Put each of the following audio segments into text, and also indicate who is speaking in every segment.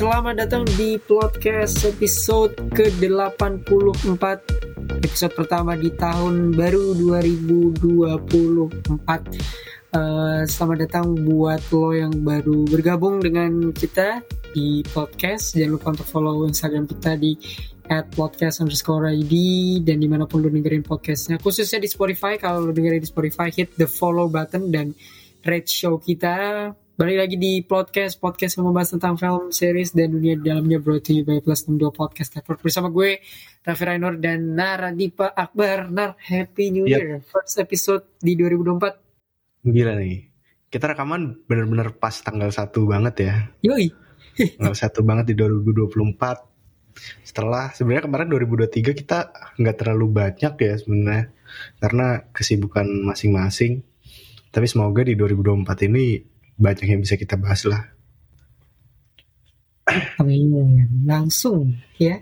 Speaker 1: selamat datang di podcast episode ke-84. Episode pertama di tahun baru 2024 uh, Selamat datang buat lo yang baru bergabung dengan kita di podcast. Jangan lupa untuk follow Instagram kita di at podcast underscore ID dan di mana pun lo dengerin podcastnya khususnya di Spotify. Kalau lo dengerin di Spotify hit the follow button dan rate show kita Balik lagi di podcast, podcast yang membahas tentang film, series, dan dunia di dalamnya brought to you by Plus 62 Podcast Network. Bersama gue, Raffi Rainor dan Nara Dipa Akbar. Nar, Happy New
Speaker 2: Yep.
Speaker 1: Year. First episode di 2024.
Speaker 2: Gila nih. Kita rekaman bener-bener pas tanggal 1 banget ya.
Speaker 1: Yoi.
Speaker 2: Tanggal 1 banget di 2024. Setelah sebenarnya kemarin 2023 kita nggak terlalu banyak ya sebenarnya karena kesibukan masing-masing. Tapi semoga di 2024 ini banyak yang bisa kita bahas lah.
Speaker 1: Amin. Langsung ya.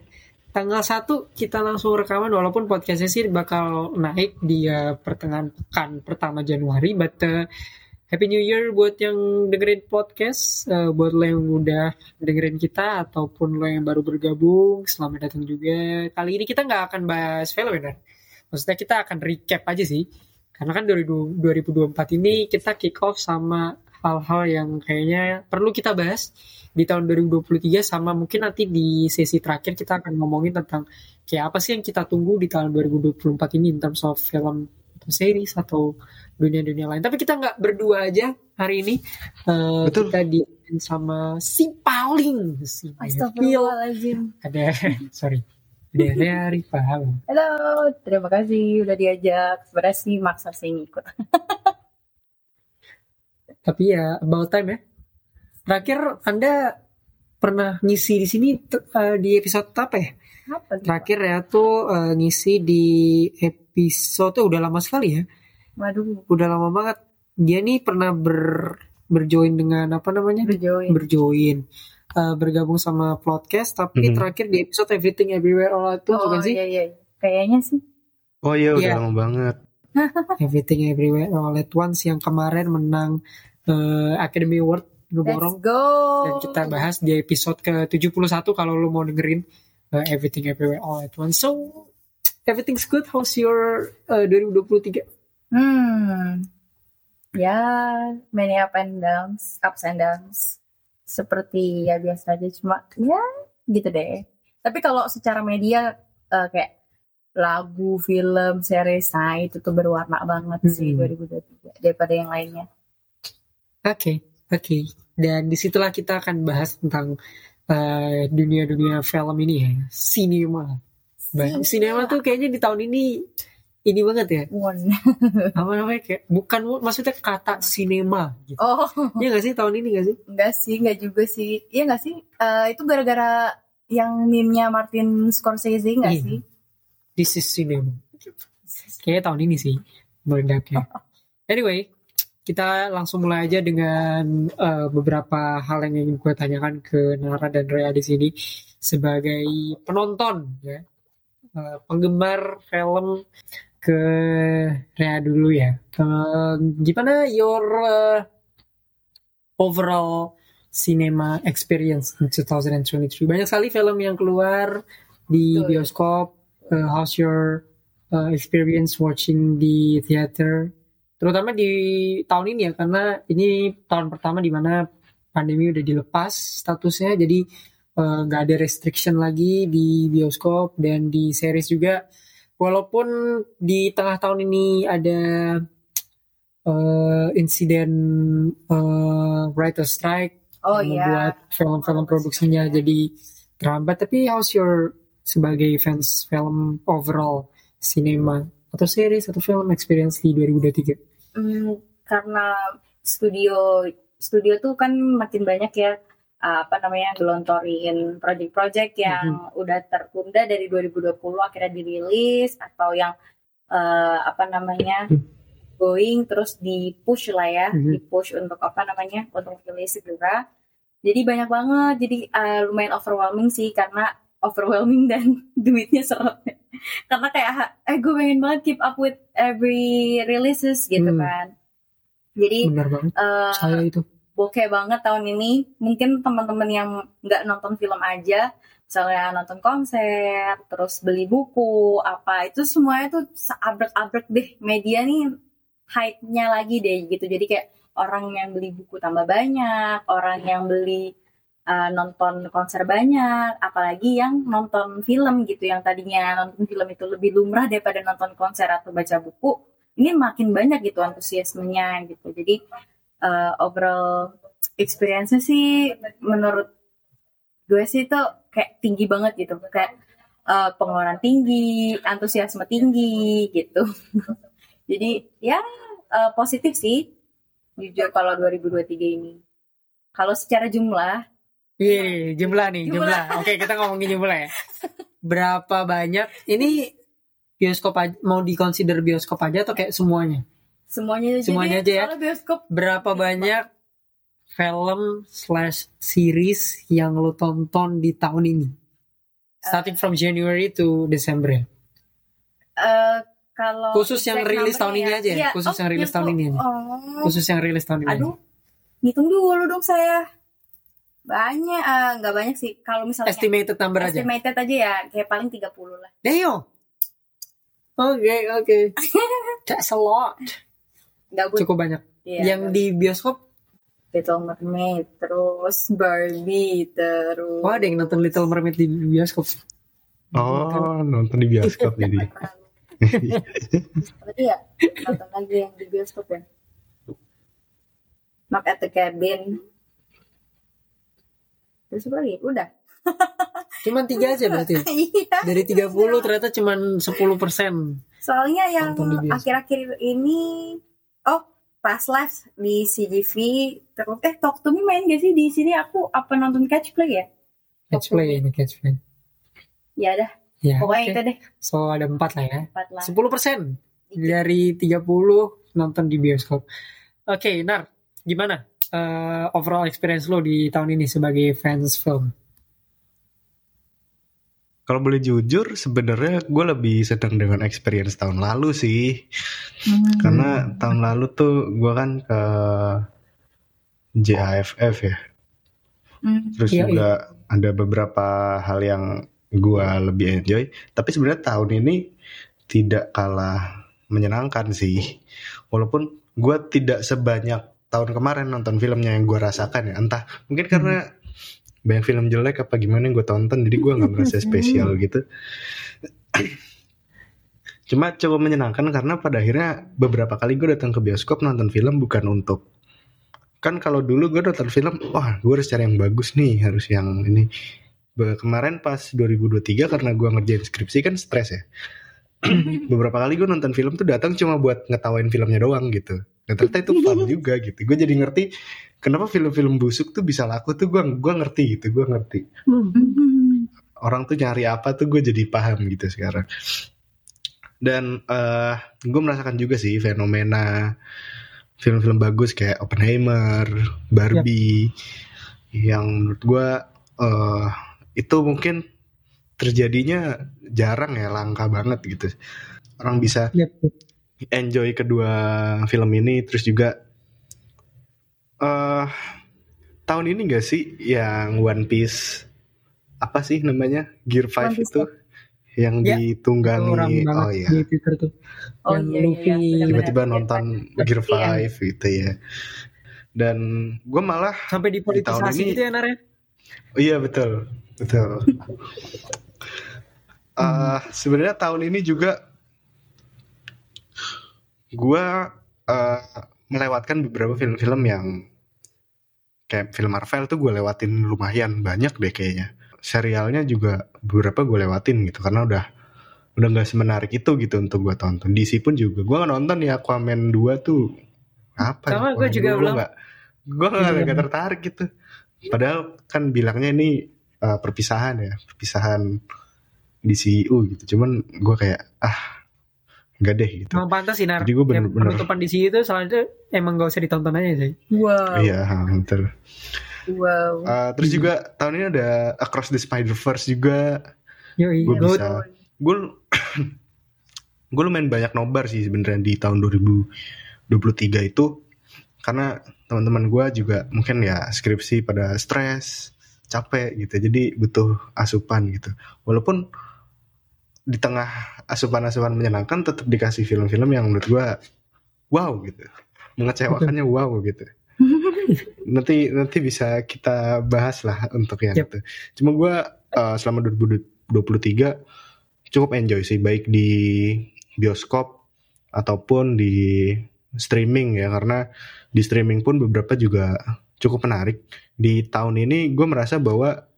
Speaker 1: Tanggal 1 kita langsung rekaman walaupun podcastnya sih bakal naik di uh, pertengahan pekan pertama Januari. But uh, Happy New Year buat yang dengerin podcast, uh, buat lo yang udah dengerin kita ataupun lo yang baru bergabung, selamat datang juga. Kali ini kita nggak akan bahas film ya? Maksudnya kita akan recap aja sih. Karena kan 2000 2024 ini kita kick off sama hal-hal yang kayaknya perlu kita bahas di tahun 2023 sama mungkin nanti di sesi terakhir kita akan ngomongin tentang kayak apa sih yang kita tunggu di tahun 2024 ini in terms of film atau series atau dunia-dunia lain. Tapi kita nggak berdua aja hari ini. Eh,
Speaker 2: Betul.
Speaker 1: kita di sama si paling si.
Speaker 3: Astagfirullahaladzim.
Speaker 1: Ada sorry. Ada Rifa. Halo.
Speaker 3: Halo, terima kasih udah diajak. Sebenarnya sih maksa sih ngikut.
Speaker 1: Tapi ya about time ya. Terakhir Anda pernah ngisi di sini eh, di episode apa ya?
Speaker 3: Apa
Speaker 1: Terakhir ya tuh eh, ngisi di episode udah lama sekali ya.
Speaker 3: Waduh,
Speaker 1: Udah lama banget. Dia nih pernah ber berjoin dengan apa namanya?
Speaker 3: berjoin.
Speaker 1: Berjoin. Eh, bergabung sama podcast tapi
Speaker 2: Mhm.
Speaker 1: terakhir di episode Everything Everywhere All at Once
Speaker 3: oh
Speaker 1: bukan sih?
Speaker 3: iya iya. Kayaknya sih.
Speaker 2: Oh iya udah
Speaker 1: Iya.
Speaker 2: lama banget.
Speaker 1: Everything Everywhere All at Once yang kemarin menang eh, Academy Award ngeborong
Speaker 3: Let's go.
Speaker 1: dan kita bahas di episode ke-71 kalau lu mau dengerin uh, Everything Everywhere All at Once. So, everything's good. How's your uh, 2023?
Speaker 3: Hmm. Ya, many up and downs, ups and downs. Seperti ya biasa aja cuma ya gitu deh. Tapi kalau secara media eh, kayak lagu, film, series, nah itu tuh berwarna banget sih
Speaker 1: Hmm.
Speaker 3: 2023 daripada yang lainnya.
Speaker 1: Oke, oke. Dan di situlah kita akan bahas tentang uh, dunia-dunia film ini ya. Cinema. Ba- Cinema tuh kayaknya di tahun ini ini banget ya.
Speaker 3: One.
Speaker 1: Apa namanya kayak bukan maksudnya kata cinema gitu.
Speaker 3: Oh,
Speaker 1: Iya gak sih tahun ini gak sih?
Speaker 3: enggak sih, enggak juga sih. Iya enggak sih? Eh, itu gara-gara yang meme-nya Martin Scorsese enggak
Speaker 1: Iya.
Speaker 3: sih?
Speaker 1: This is cinema. Kayaknya tahun ini sih meledaknya. Anyway, kita langsung mulai aja dengan eh, beberapa hal yang ingin gue tanyakan ke Nara dan Rea di sini sebagai penonton ya, Eh, penggemar film ke Rea dulu ya. Eh, gimana your eh, overall cinema experience in 2023? Banyak sekali film yang keluar di bioskop. Uh, how's your uh, experience watching di theater? Terutama di tahun ini ya, karena ini tahun pertama di mana pandemi udah dilepas statusnya, jadi uh, nggak ada restriction lagi di bioskop dan di series juga. Walaupun di tengah tahun ini ada uh, insiden uh, writer strike
Speaker 3: Oh
Speaker 1: yang
Speaker 3: iya.
Speaker 1: membuat film-film produksinya jadi terhambat. Tapi how's your sebagai fans film overall cinema atau series atau film experience di 2023?
Speaker 3: Hmm, karena studio studio tuh kan makin banyak ya apa namanya gelontorin project-project yang udah tertunda dari 2020 akhirnya dirilis atau yang eh, apa namanya
Speaker 1: Hmm.
Speaker 3: going terus di push lah ya
Speaker 1: Mhm.
Speaker 3: di push untuk apa namanya untuk rilis segera jadi banyak banget jadi eh, lumayan overwhelming sih karena overwhelming dan duitnya seret karena kayak eh gue pengen banget keep up with every releases gitu
Speaker 1: Hmm.
Speaker 3: kan jadi
Speaker 1: Benar banget.
Speaker 3: eh,
Speaker 1: Saya itu.
Speaker 3: bokeh banget tahun ini. Mungkin teman-teman yang nggak nonton film aja, misalnya nonton konser, terus beli buku, apa itu semuanya tuh abrek-abrek deh. Media nih hype-nya lagi deh gitu. Jadi kayak orang yang beli buku tambah banyak, orang yang beli uh, nonton konser banyak, apalagi yang nonton film gitu yang tadinya nonton film itu lebih lumrah daripada nonton konser atau baca buku, ini makin banyak gitu antusiasmenya gitu. Jadi uh, overall experience sih menurut gue sih itu kayak tinggi banget gitu. Kayak uh, pengeluaran tinggi antusiasme tinggi gitu. Jadi ya uh, positif sih jujur kalau 2023 ini. Kalau secara jumlah
Speaker 1: Iya, jumlah nih, jumlah. jumlah. Oke, kita ngomongin jumlah ya. Berapa banyak? Ini bioskop aja, mau dikonsider bioskop aja atau kayak semuanya?
Speaker 3: Semuanya aja.
Speaker 1: Semuanya aja ya.
Speaker 3: Bioskop.
Speaker 1: Berapa banyak film slash series yang lo tonton di tahun ini? Starting from January to December ya?
Speaker 3: Uh, kalau
Speaker 1: khusus yang rilis tahun ini aja ya? Iya. Khusus oh, yang rilis tahun ini aja.
Speaker 3: Oh.
Speaker 1: Khusus yang rilis tahun ini.
Speaker 3: Aduh, ngitung dulu dong saya banyak uh, nggak banyak sih kalau misalnya
Speaker 1: estimated number
Speaker 3: estimated aja. aja ya kayak paling 30 lah
Speaker 1: Damn. Oke okay, oke. Okay. That's a lot.
Speaker 3: Gak
Speaker 1: Cukup banyak. Iya, yang di bioskop
Speaker 3: Little Mermaid, terus Barbie, terus.
Speaker 1: Wah, ada yang nonton Little Mermaid di bioskop.
Speaker 2: Oh, nonton di bioskop jadi.
Speaker 3: Berarti ya nonton lagi yang di bioskop ya. Knock at the Cabin, Terus apa lagi? Udah.
Speaker 1: cuman tiga aja berarti.
Speaker 3: iya.
Speaker 1: Dari 30 ternyata cuman 10 persen.
Speaker 3: Soalnya yang akhir-akhir ini, oh pas live di CGV terus eh Talk to Me main gak sih di sini aku apa nonton Catch Play ya?
Speaker 1: Catch Play ini Catch Play.
Speaker 3: Ya dah.
Speaker 1: Ya,
Speaker 3: Pokoknya
Speaker 1: okay.
Speaker 3: itu deh.
Speaker 1: So ada empat lah ya.
Speaker 3: Empat lah.
Speaker 1: 10 persen dari 30 nonton di bioskop. Oke, okay, Nar, gimana? Uh, overall experience lo di tahun ini sebagai fans film?
Speaker 2: Kalau boleh jujur, sebenarnya gue lebih sedang dengan experience tahun lalu sih, hmm. karena tahun lalu tuh gue kan ke JAFF ya, hmm. terus iya, juga iya. ada beberapa hal yang gue lebih enjoy. Tapi sebenarnya tahun ini tidak kalah menyenangkan sih, walaupun gue tidak sebanyak tahun kemarin nonton filmnya yang gue rasakan ya. Entah mungkin hmm. karena banyak film jelek apa gimana yang gue tonton jadi gue nggak merasa spesial gitu. Cuma coba menyenangkan karena pada akhirnya beberapa kali gue datang ke bioskop nonton film bukan untuk kan kalau dulu gue nonton film wah gue harus cari yang bagus nih harus yang ini. Kemarin pas 2023 karena gue ngerjain skripsi kan stres ya. Beberapa kali gue nonton film tuh datang cuma buat ngetawain filmnya doang gitu dan ternyata itu fun juga gitu. Gue jadi ngerti kenapa film-film busuk tuh bisa laku tuh gue gue ngerti gitu gue ngerti. Orang tuh nyari apa tuh gue jadi paham gitu sekarang. Dan uh, gue merasakan juga sih fenomena film-film bagus kayak Oppenheimer, Barbie, yep. yang menurut gue uh, itu mungkin terjadinya jarang ya langka banget gitu. Orang bisa yep enjoy kedua film ini terus juga uh, tahun ini gak sih yang One Piece apa sih namanya Gear 5 itu? yang ya, ditunggangi oh iya.
Speaker 1: di Twitter tuh.
Speaker 3: Oh, yang iya, Luffy iya,
Speaker 2: tiba-tiba nonton ya, Gear 5 ya. gitu ya. Dan gue malah
Speaker 1: sampai di politisasi gitu ya Nare
Speaker 2: oh iya betul. Betul. Uh, sebenarnya tahun ini juga gue uh, melewatkan beberapa film-film yang kayak film Marvel tuh gue lewatin lumayan banyak deh kayaknya. Serialnya juga beberapa gue lewatin gitu karena udah udah nggak semenarik itu gitu untuk gue tonton. DC pun juga gue nggak nonton ya Aquaman 2 tuh apa?
Speaker 1: Sama gue juga belum.
Speaker 2: Gue nggak iya. gak tertarik gitu. Padahal kan bilangnya ini uh, perpisahan ya, perpisahan DCU gitu. Cuman gue kayak ah Enggak deh gitu.
Speaker 1: Emang pantas sih Nar.
Speaker 2: Jadi gue bener-bener.
Speaker 1: Penutupan di situ soalnya emang gak usah ditonton aja sih.
Speaker 3: Wow.
Speaker 2: Iya, betul.
Speaker 3: Wow.
Speaker 2: Uh, terus juga tahun ini ada Across the Spider-Verse juga.
Speaker 1: Yo,
Speaker 2: iya. Gue bisa. Gue gue lumayan banyak nobar sih sebenarnya di tahun 2023 itu karena teman-teman gue juga mungkin ya skripsi pada stres capek gitu jadi butuh asupan gitu walaupun di tengah asupan-asupan menyenangkan tetap dikasih film-film yang menurut gue wow gitu. Mengecewakannya wow gitu. Nanti nanti bisa kita bahas lah untuk yang
Speaker 1: Yap.
Speaker 2: itu. Cuma gue uh, selama 2023 cukup enjoy sih baik di bioskop ataupun di streaming ya karena di streaming pun beberapa juga cukup menarik. Di tahun ini gue merasa bahwa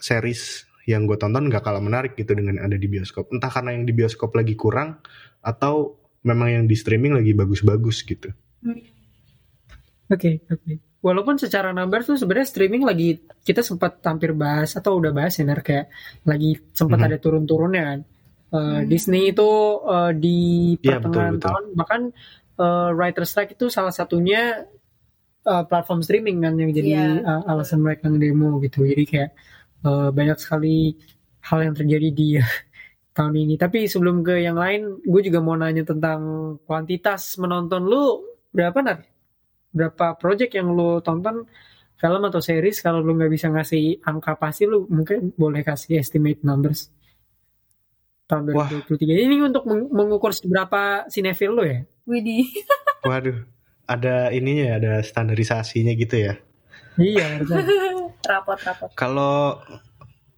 Speaker 2: series yang gue tonton gak kalah menarik gitu dengan ada di bioskop entah karena yang di bioskop lagi kurang atau memang yang di streaming lagi bagus-bagus gitu
Speaker 1: Oke, oke. Walaupun secara number tuh sebenarnya streaming lagi kita sempat hampir bahas atau udah bahas ya Nar, kayak lagi sempat
Speaker 2: Mhm.
Speaker 1: ada turun-turunnya kan. Uh,
Speaker 3: Hmm.
Speaker 1: Disney itu uh, di
Speaker 2: Iya,
Speaker 1: pertengahan
Speaker 2: betul, betul.
Speaker 1: tahun bahkan uh, Writer Strike itu salah satunya uh, platform streaming kan yang jadi
Speaker 3: Iya.
Speaker 1: uh, alasan mereka ngedemo gitu. Jadi kayak uh, banyak sekali hal yang terjadi di tahun ini. Tapi sebelum ke yang lain, gue juga mau nanya tentang kuantitas menonton lu berapa nar? Berapa project yang lu tonton film atau series? Kalau lu nggak bisa ngasih angka pasti, lu mungkin boleh kasih estimate numbers tahun
Speaker 2: Wah.
Speaker 1: 2023. Ini untuk meng- mengukur seberapa sinetfil lu ya?
Speaker 3: Widih.
Speaker 2: waduh ada ininya ya ada standarisasinya gitu ya
Speaker 1: Iya, betul.
Speaker 3: Rapot-rapot.
Speaker 2: Kalau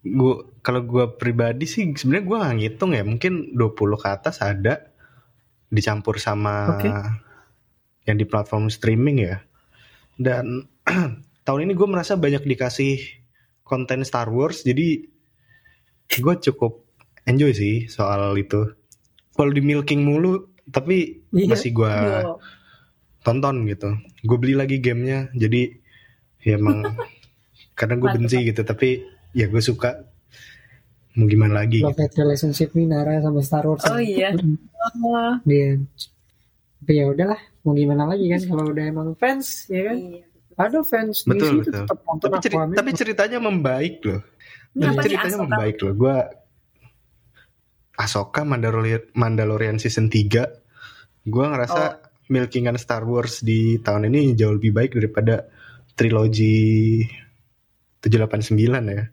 Speaker 2: gua kalau gua pribadi sih sebenarnya gua nggak ngitung ya, mungkin 20 ke atas ada dicampur sama
Speaker 1: Oke.
Speaker 2: yang di platform streaming ya. Dan tahun ini gue merasa banyak dikasih konten Star Wars, jadi gue cukup enjoy sih soal itu. Kalau di milking mulu, tapi
Speaker 1: Iya.
Speaker 2: masih gue tonton gitu. Gue beli lagi gamenya, jadi ya emang kadang gue benci gitu, tapi ya gue suka. Mau gimana lagi?
Speaker 1: Love
Speaker 2: Gitu.
Speaker 1: relationship nih Nara sama Star Wars.
Speaker 3: Oh iya.
Speaker 1: Dia. Tapi ya udahlah, mau gimana lagi kan kalau udah emang fans ya kan.
Speaker 3: Iya.
Speaker 1: Ada fans
Speaker 2: Betul,
Speaker 1: DC itu
Speaker 2: betul.
Speaker 1: tetap nonton
Speaker 2: Tapi, ceri- tapi ceritanya membaik loh.
Speaker 3: Apa nih
Speaker 2: ceritanya
Speaker 3: Ahsoka?
Speaker 2: membaik loh. Gue Ahsoka Mandalorian, Mandalorian season 3 gue ngerasa milkingan Star Wars di tahun ini jauh lebih baik daripada trilogi 789 ya.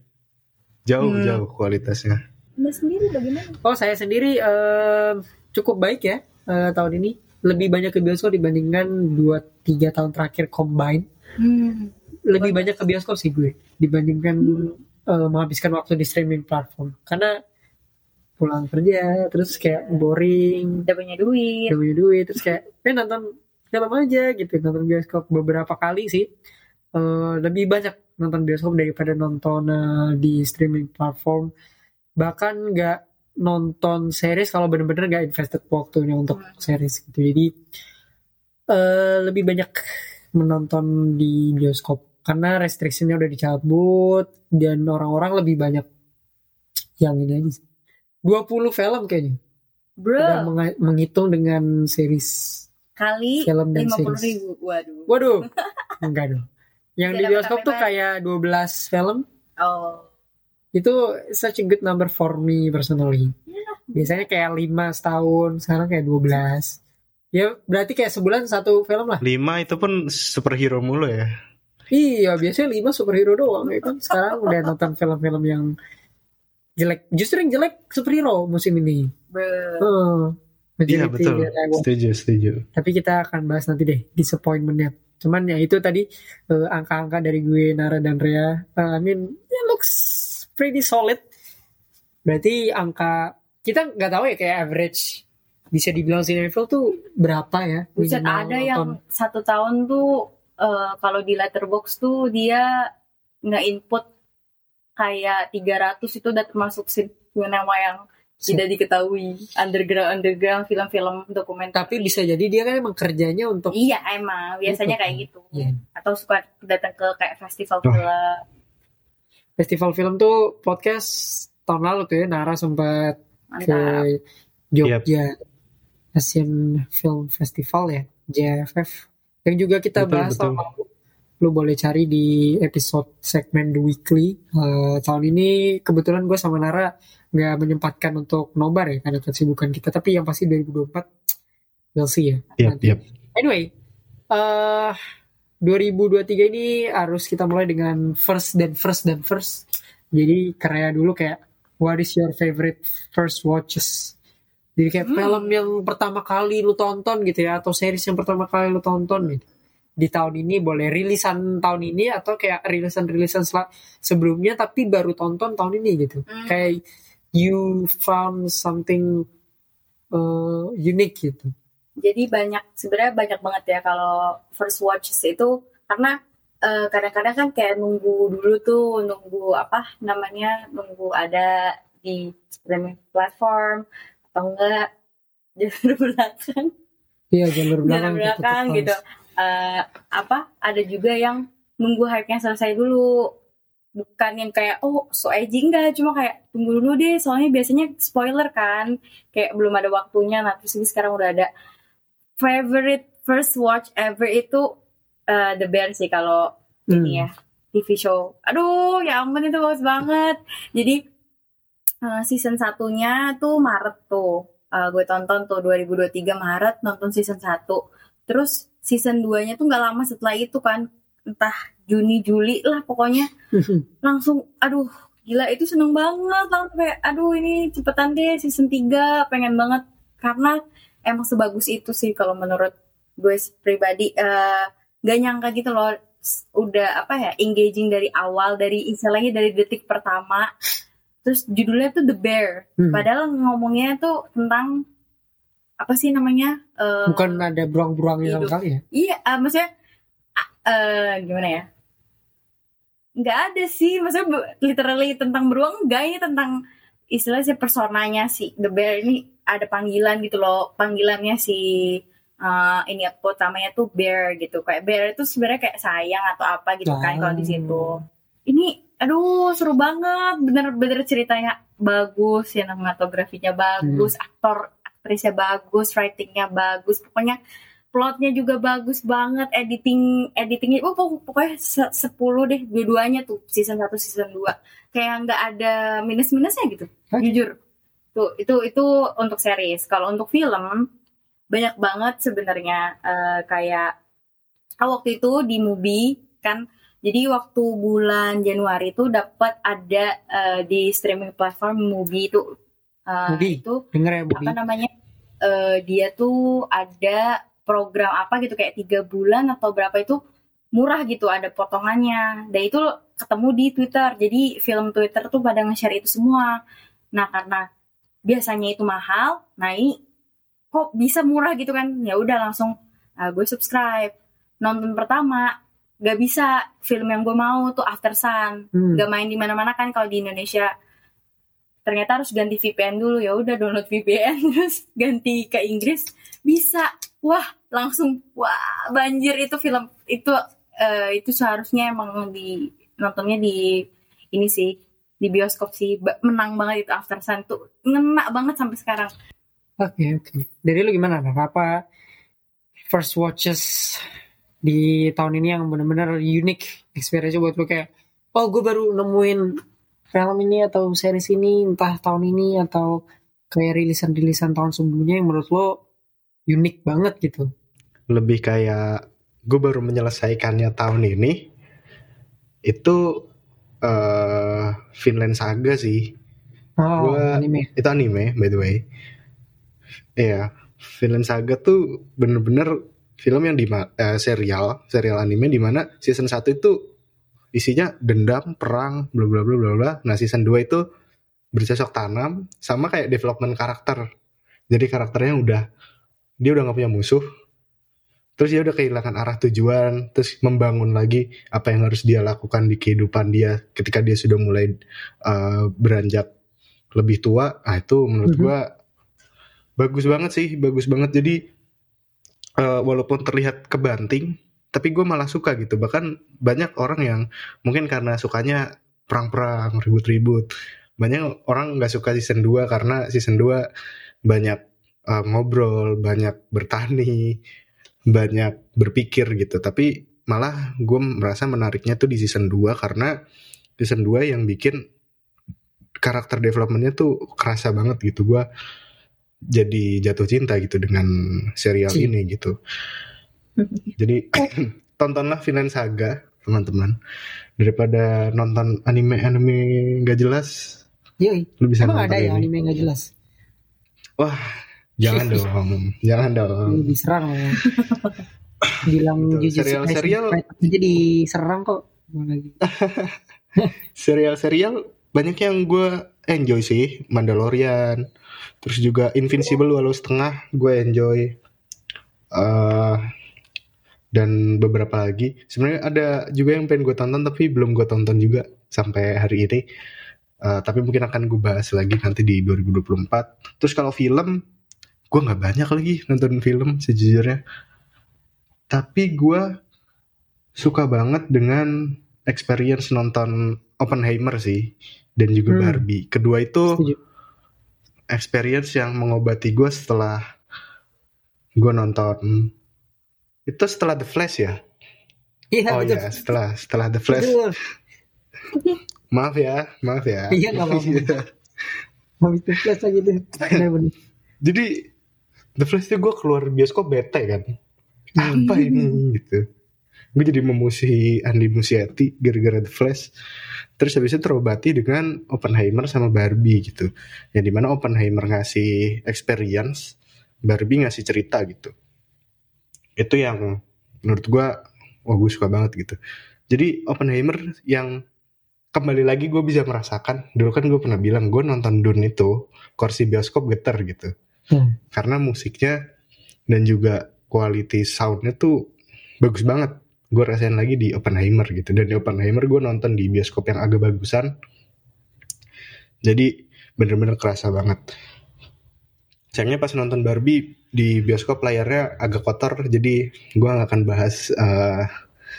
Speaker 2: Jauh
Speaker 3: Hmm.
Speaker 2: jauh kualitasnya.
Speaker 3: Anda sendiri bagaimana?
Speaker 1: Oh saya sendiri eh, cukup baik ya eh, tahun ini. Lebih banyak ke bioskop dibandingkan 2-3 tahun terakhir combine.
Speaker 3: Hmm.
Speaker 1: Lebih banyak ke bioskop sih gue dibandingkan eh, menghabiskan waktu di streaming platform. Karena pulang kerja terus kayak boring,
Speaker 3: Udah punya duit.
Speaker 1: udah punya duit terus kayak eh nonton film aja gitu nonton bioskop beberapa kali sih Eh, lebih banyak nonton bioskop daripada nonton eh, di streaming platform bahkan nggak nonton series kalau bener-bener nggak invested waktunya untuk series gitu jadi eh, lebih banyak menonton di bioskop karena restrictionnya udah dicabut dan orang-orang lebih banyak yang ini aja sih. 20 film kayaknya
Speaker 3: Bro,
Speaker 1: udah menga- menghitung dengan series
Speaker 3: kali
Speaker 1: film dan
Speaker 3: 50
Speaker 1: series.
Speaker 3: ribu. Waduh.
Speaker 1: Waduh, enggak dong. Yang di bioskop tuh kayak 12 film.
Speaker 3: Oh.
Speaker 1: Itu such a good number for me personally.
Speaker 3: Iya.
Speaker 1: Biasanya kayak 5 setahun, sekarang kayak 12. Ya berarti kayak sebulan satu film lah.
Speaker 2: 5 itu pun superhero mulu ya.
Speaker 1: Iya, biasanya 5 superhero doang ya kan. Sekarang udah nonton film-film yang jelek. Justru yang jelek superhero musim ini.
Speaker 3: Bro.
Speaker 1: Oh,
Speaker 2: Iya
Speaker 1: majority
Speaker 2: betul. Setuju setuju.
Speaker 1: Tapi kita akan bahas nanti deh disappointmentnya. Cuman ya itu tadi eh, angka-angka dari gue Nara dan Rea. Eh, I mean, it looks pretty solid. Berarti angka kita nggak tahu ya kayak average bisa dibilang Cinefil tuh berapa ya?
Speaker 3: Buset
Speaker 1: minimal
Speaker 3: ada yang
Speaker 1: nonton.
Speaker 3: satu tahun tuh eh, kalau di letterbox tuh dia nggak input kayak 300 itu udah termasuk sinema yang tidak diketahui underground underground film-film dokumenter.
Speaker 1: Tapi bisa jadi dia kan emang kerjanya untuk
Speaker 3: Iya emang biasanya
Speaker 1: Itu.
Speaker 3: kayak gitu.
Speaker 1: Iya.
Speaker 3: Atau suka datang ke kayak festival
Speaker 2: Oh.
Speaker 3: film.
Speaker 1: festival film tuh podcast tahun lalu tuh ya Nara sempat ke. Jogja Asian Film Festival ya JFF yang juga kita
Speaker 2: Betul,
Speaker 1: bahas
Speaker 2: betul.
Speaker 1: tahun lalu lu boleh cari di episode segmen The Weekly Eh, tahun ini kebetulan gue sama Nara nggak menyempatkan untuk nobar ya karena kesibukan kita tapi yang pasti 2024 we'll see ya nanti.
Speaker 2: yap.
Speaker 1: anyway eh 2023 ini harus kita mulai dengan first dan first dan first. Jadi karya dulu kayak what is your favorite first watches? Jadi kayak
Speaker 3: Hmm.
Speaker 1: film yang pertama kali lu tonton gitu ya atau series yang pertama kali lu tonton gitu. Di tahun ini boleh rilisan tahun ini atau kayak rilisan-rilisan sel- sebelumnya tapi baru tonton tahun ini gitu.
Speaker 3: Hmm.
Speaker 1: Kayak you found something uh, unique gitu.
Speaker 3: Jadi banyak sebenarnya banyak banget ya kalau first watches itu karena eh, kadang-kadang kan kayak nunggu dulu tuh nunggu apa namanya nunggu ada di streaming platform atau enggak jalur belakang
Speaker 1: Iya jalur belakang,
Speaker 3: jalur belakang gitu. Eh, apa ada juga yang nunggu hype-nya selesai dulu bukan yang kayak oh so edgy. Enggak cuma kayak tunggu dulu deh soalnya biasanya spoiler kan. Kayak belum ada waktunya nah terus ini sekarang udah ada. Favorite first watch ever itu eh, The Bear sih kalau
Speaker 1: Hmm.
Speaker 3: ini ya TV show. Aduh ya ampun itu bagus banget. Jadi eh, season satunya tuh Maret tuh. Eh, gue tonton tuh 2023 Maret nonton season 1 terus season 2 nya tuh nggak lama setelah itu kan entah Juni Juli lah pokoknya langsung aduh gila itu seneng banget langsung kayak aduh ini cepetan deh season 3 pengen banget karena emang sebagus itu sih kalau menurut gue pribadi eh, gak nyangka gitu loh udah apa ya engaging dari awal dari istilahnya dari detik pertama terus judulnya tuh The Bear
Speaker 1: Hmm.
Speaker 3: padahal ngomongnya tuh tentang apa sih namanya Eh,
Speaker 1: Bukan ada beruang-beruangnya sama
Speaker 3: hidup.
Speaker 1: sekali ya?
Speaker 3: Iya, ah, maksudnya ah, eh, gimana ya? Nggak ada sih, maksudnya literally tentang beruang enggak ini tentang istilahnya si personanya si The Bear ini ada panggilan gitu loh, panggilannya si eh, ini utamanya tuh Bear gitu. Kayak Bear itu sebenarnya kayak sayang atau apa gitu kan kalau di situ. Ini aduh seru banget, bener-bener ceritanya bagus, sinematografinya bagus, aktor aktrisnya bagus, writingnya bagus, pokoknya plotnya juga bagus banget, editing editingnya, oh pok- pokoknya se- 10 deh dua-duanya tuh season 1 season 2 kayak nggak ada minus-minusnya gitu,
Speaker 1: Hah?
Speaker 3: jujur. Tuh itu itu untuk series. Kalau untuk film banyak banget sebenarnya eh, kayak ah, waktu itu di movie kan jadi waktu bulan Januari itu dapat ada eh, di streaming platform movie itu eh,
Speaker 1: Mubi.
Speaker 3: itu
Speaker 1: Denger ya, Bobby?
Speaker 3: apa namanya eh, dia tuh ada program apa gitu kayak tiga bulan atau berapa itu murah gitu ada potongannya. Dan itu ketemu di Twitter. Jadi film Twitter tuh pada nge-share itu semua. Nah karena biasanya itu mahal nah ini kok bisa murah gitu kan? Ya udah langsung ah, gue subscribe. Nonton pertama gak bisa. Film yang gue mau tuh After Sun.
Speaker 1: Hmm.
Speaker 3: nggak main di mana-mana kan kalau di Indonesia. Ternyata harus ganti VPN dulu. Ya udah download VPN terus ganti ke Inggris. Bisa wah langsung wah banjir. Itu film itu eh, itu seharusnya emang di nontonnya di ini sih di bioskop sih. Menang banget itu After Sun tuh. Ngena banget sampai sekarang.
Speaker 1: Oke, oke. Dari lu gimana? Apa first watches di tahun ini yang benar-benar unique experience buat lu? Kayak, oh gue baru nemuin film ini atau series ini entah tahun ini atau kayak rilisan-rilisan tahun sebelumnya yang menurut lo unik banget gitu.
Speaker 2: lebih kayak gue baru menyelesaikannya tahun ini itu eh Finland Saga sih
Speaker 1: Oh,
Speaker 2: Gua-
Speaker 1: anime.
Speaker 2: itu anime by the way iya Finland Saga tuh bener-bener film yang di eh, serial serial anime di mana season 1 itu isinya dendam perang bla bla bla bla bla nah season 2 itu bercocok tanam sama kayak development karakter jadi karakternya udah dia udah nggak punya musuh. Terus dia udah kehilangan arah tujuan terus membangun lagi apa yang harus dia lakukan di kehidupan dia ketika dia sudah mulai eh, beranjak lebih tua. Ah itu menurut
Speaker 1: Mhm.
Speaker 2: gua bagus banget sih bagus banget. Jadi eh, walaupun terlihat kebanting tapi gue malah suka gitu. Bahkan banyak orang yang mungkin karena sukanya perang-perang ribut-ribut. Banyak orang nggak suka season 2 karena season 2 banyak eh, ngobrol banyak bertani banyak berpikir gitu tapi malah gue merasa menariknya tuh di season 2 karena season 2 yang bikin karakter developmentnya tuh kerasa banget gitu gue jadi jatuh cinta gitu dengan serial
Speaker 1: Ci.
Speaker 2: ini gitu Jadi tontonlah Vinland Saga teman-teman daripada nonton anime-anime nggak jelas
Speaker 1: Yoi.
Speaker 2: lu bisa
Speaker 1: Emang
Speaker 2: nonton
Speaker 1: ada ya
Speaker 2: ini.
Speaker 1: anime nggak jelas?
Speaker 2: Wah, jangan dong, jangan dong.
Speaker 1: Ini diserang ya. Bilang Kaisen
Speaker 2: Serial-serial-
Speaker 1: Fighter aja diserang kok. Mau lagi.
Speaker 2: Serial-serial banyak yang gue enjoy sih, Mandalorian, terus juga Invincible walau setengah gue enjoy. eh dan beberapa lagi. Sebenarnya ada juga yang pengen gue tonton tapi belum gue tonton juga sampai hari ini. Eh, tapi mungkin akan gue bahas lagi nanti di 2024. Terus kalau film, gue nggak banyak lagi nonton film sejujurnya. Tapi gue suka banget dengan experience nonton Oppenheimer sih dan juga
Speaker 1: Hmm.
Speaker 2: Barbie. Kedua itu
Speaker 1: Setuju.
Speaker 2: experience yang mengobati gue setelah gue nonton itu setelah The Flash ya.
Speaker 1: Iya
Speaker 2: oh
Speaker 1: betul.
Speaker 2: ya setelah setelah The Flash.
Speaker 1: Betul.
Speaker 2: Maaf ya, maaf ya.
Speaker 1: Iya, nggak apa-apa. Habis itu flash lagi tuh. Bener-bener.
Speaker 2: Jadi The Flash itu gue keluar bioskop bete kan.
Speaker 1: Hmm.
Speaker 2: Apa ini gitu. Gue jadi memusuhi Andi Musyati gara-gara The Flash. Terus habis itu terobati dengan Oppenheimer sama Barbie gitu. Yang di mana Oppenheimer ngasih experience, Barbie ngasih cerita gitu. Itu yang menurut gue, wah gue suka banget gitu. Jadi Oppenheimer yang kembali lagi gue bisa merasakan. Dulu kan gue pernah bilang gue nonton Dune itu kursi bioskop getar gitu
Speaker 1: Hmm.
Speaker 2: karena musiknya dan juga quality soundnya tuh bagus banget. Gue rasain lagi di Oppenheimer gitu. Dan di Oppenheimer gue nonton di bioskop yang agak bagusan. Jadi bener-bener kerasa banget. Sayangnya pas nonton Barbie di bioskop layarnya agak kotor jadi gue nggak akan bahas eh,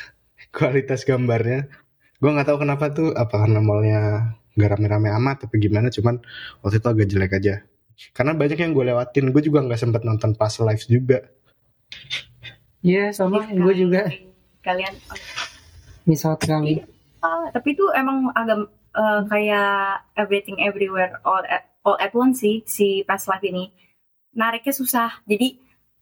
Speaker 2: kualitas gambarnya. Gue nggak tahu kenapa tuh apa karena mallnya nggak rame-rame amat tapi gimana cuman waktu itu agak jelek aja karena banyak yang gue lewatin gue juga nggak sempet nonton pas live juga
Speaker 1: Iya sama gue juga
Speaker 3: Kalian
Speaker 1: misal kali.
Speaker 3: Ah, tapi itu emang agak eh, kayak everything everywhere all at, all at once sih si Past Life ini. Nariknya susah. Jadi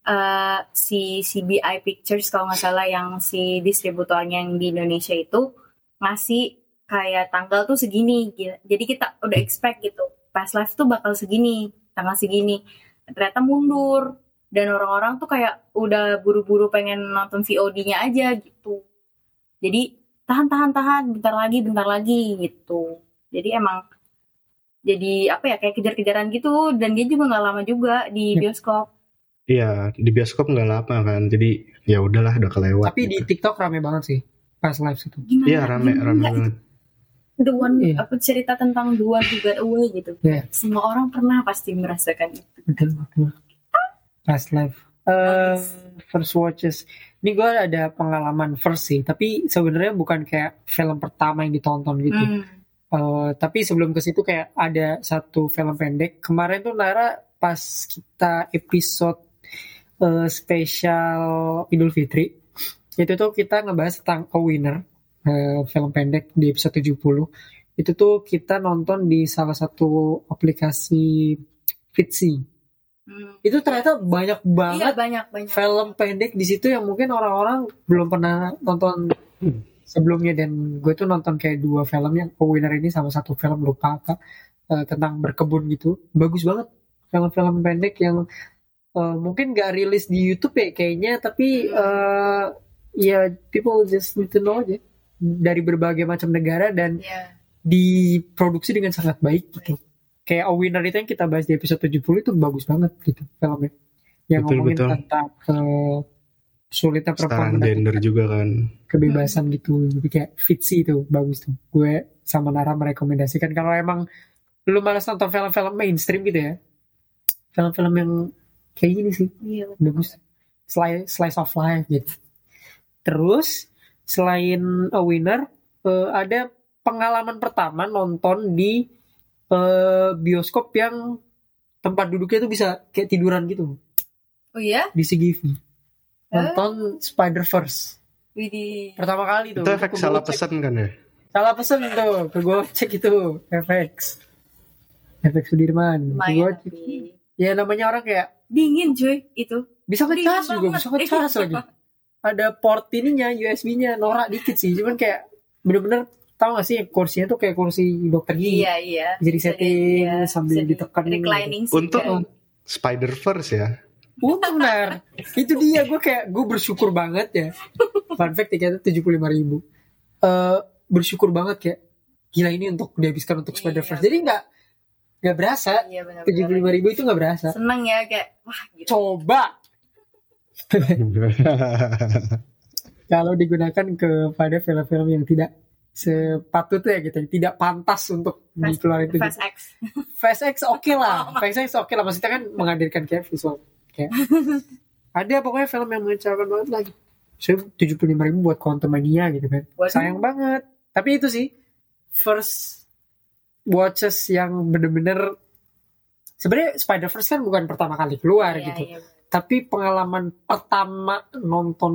Speaker 3: eh, si CBI Pictures kalau nggak salah yang si distributornya yang di Indonesia itu ngasih kayak tanggal tuh segini. gitu. Jadi kita udah expect gitu. Past Life tuh bakal segini, tanggal segini. Ternyata mundur. Dan orang-orang tuh kayak udah buru-buru pengen nonton VOD-nya aja gitu. Jadi tahan tahan tahan bentar lagi bentar lagi gitu jadi emang jadi apa ya kayak kejar-kejaran gitu dan dia juga nggak lama juga di
Speaker 1: Ya.
Speaker 3: bioskop
Speaker 2: iya di bioskop nggak lama kan jadi ya udahlah udah kelewat
Speaker 1: Tapi di
Speaker 2: gitu.
Speaker 1: TikTok rame banget sih pas live itu.
Speaker 2: iya rame rame banget
Speaker 3: the one
Speaker 1: Iya.
Speaker 3: apa cerita tentang the one who got away gitu
Speaker 1: Iya.
Speaker 3: semua orang pernah pasti merasakan itu
Speaker 1: Betul betul. Pas live. Eh first watches. Ini gue ada pengalaman first sih, tapi sebenarnya bukan kayak film pertama yang ditonton gitu.
Speaker 3: Hmm.
Speaker 1: Eh, tapi sebelum ke situ kayak ada satu film pendek. Kemarin tuh Nara pas kita episode eh, spesial Idul Fitri, itu tuh kita ngebahas tentang A Winner, eh, film pendek di episode 70. Itu tuh kita nonton di salah satu aplikasi Fitzy.
Speaker 3: Hmm.
Speaker 1: Itu ternyata banyak
Speaker 3: iya
Speaker 1: banget
Speaker 3: banyak banyak.
Speaker 1: film pendek di situ yang mungkin orang-orang belum pernah nonton sebelumnya. Dan gue tuh nonton kayak dua film yang A Winner ini sama satu film lupa apa eh, tentang berkebun gitu. Bagus banget film-film pendek yang eh, mungkin gak rilis di YouTube ya kayaknya. Tapi eh, ya people just need to know aja dari berbagai macam negara dan
Speaker 3: Iya.
Speaker 1: diproduksi dengan sangat baik gitu. Kayak A Winner itu yang kita bahas di episode 70 itu bagus banget gitu filmnya. Yang
Speaker 2: Betul,
Speaker 1: ngomongin
Speaker 2: betul.
Speaker 1: tentang eh, sulitnya perempuan
Speaker 2: gender juga kan.
Speaker 1: kebebasan gitu. Jadi kayak fitzy itu bagus tuh. Gue sama Nara merekomendasikan. Kalau emang lu malas nonton film-film mainstream gitu ya film-film yang kayak gini sih.
Speaker 3: Iya,
Speaker 1: bagus. Slice slice of life gitu. Terus selain A Winner eh, ada pengalaman pertama nonton di eh, bioskop yang tempat duduknya tuh bisa kayak tiduran gitu.
Speaker 3: Oh iya?
Speaker 1: Di CGV nonton Spider Verse
Speaker 3: Widih.
Speaker 1: pertama kali tuh.
Speaker 2: Itu efek salah pesan kan ya?
Speaker 1: Salah pesen tuh. Ke gue cek itu. FX FX Sudirman. Gua ya namanya orang kayak
Speaker 3: dingin cuy itu.
Speaker 1: Bisa ngecas juga bisa ngecas
Speaker 3: Iya.
Speaker 1: lagi ada port ininya USB-nya norak dikit sih cuman kayak bener-bener tau gak sih kursinya tuh kayak kursi dokter gigi
Speaker 3: Iya iya.
Speaker 1: jadi setting
Speaker 3: Iya,
Speaker 1: sambil
Speaker 3: bisa di-
Speaker 1: ditekan
Speaker 3: reclining seat
Speaker 2: Untuk
Speaker 3: kan.
Speaker 2: Spider Verse ya.
Speaker 1: Untung benar. itu dia gue kayak gue bersyukur banget ya. Fun fact tiketnya tujuh puluh lima ribu. Eh, bersyukur banget kayak gila ini untuk dihabiskan untuk
Speaker 3: Iya,
Speaker 1: Spider Verse. Jadi nggak nggak berasa
Speaker 3: Iya
Speaker 1: tujuh puluh lima ribu itu nggak berasa.
Speaker 3: Seneng ya kayak wah gitu.
Speaker 1: Coba kalau digunakan kepada film-film yang tidak sepatutnya gitu, tidak pantas untuk dikeluarin itu.
Speaker 3: Fast X.
Speaker 1: Fast X oke lah,
Speaker 3: Oh.
Speaker 1: Fast X oke lah. Maksudnya kan menghadirkan kayak visual. Kayak ada pokoknya film yang mengecewakan banget lagi. Saya tujuh puluh lima ribu buat Quantum Mania gitu kan.
Speaker 3: Buat-
Speaker 1: Sayang banget. Tapi itu sih first watches yang bener-bener sebenarnya Spider Verse kan bukan pertama kali keluar
Speaker 3: Iya,
Speaker 1: gitu.
Speaker 3: iya.
Speaker 1: Tapi pengalaman pertama nonton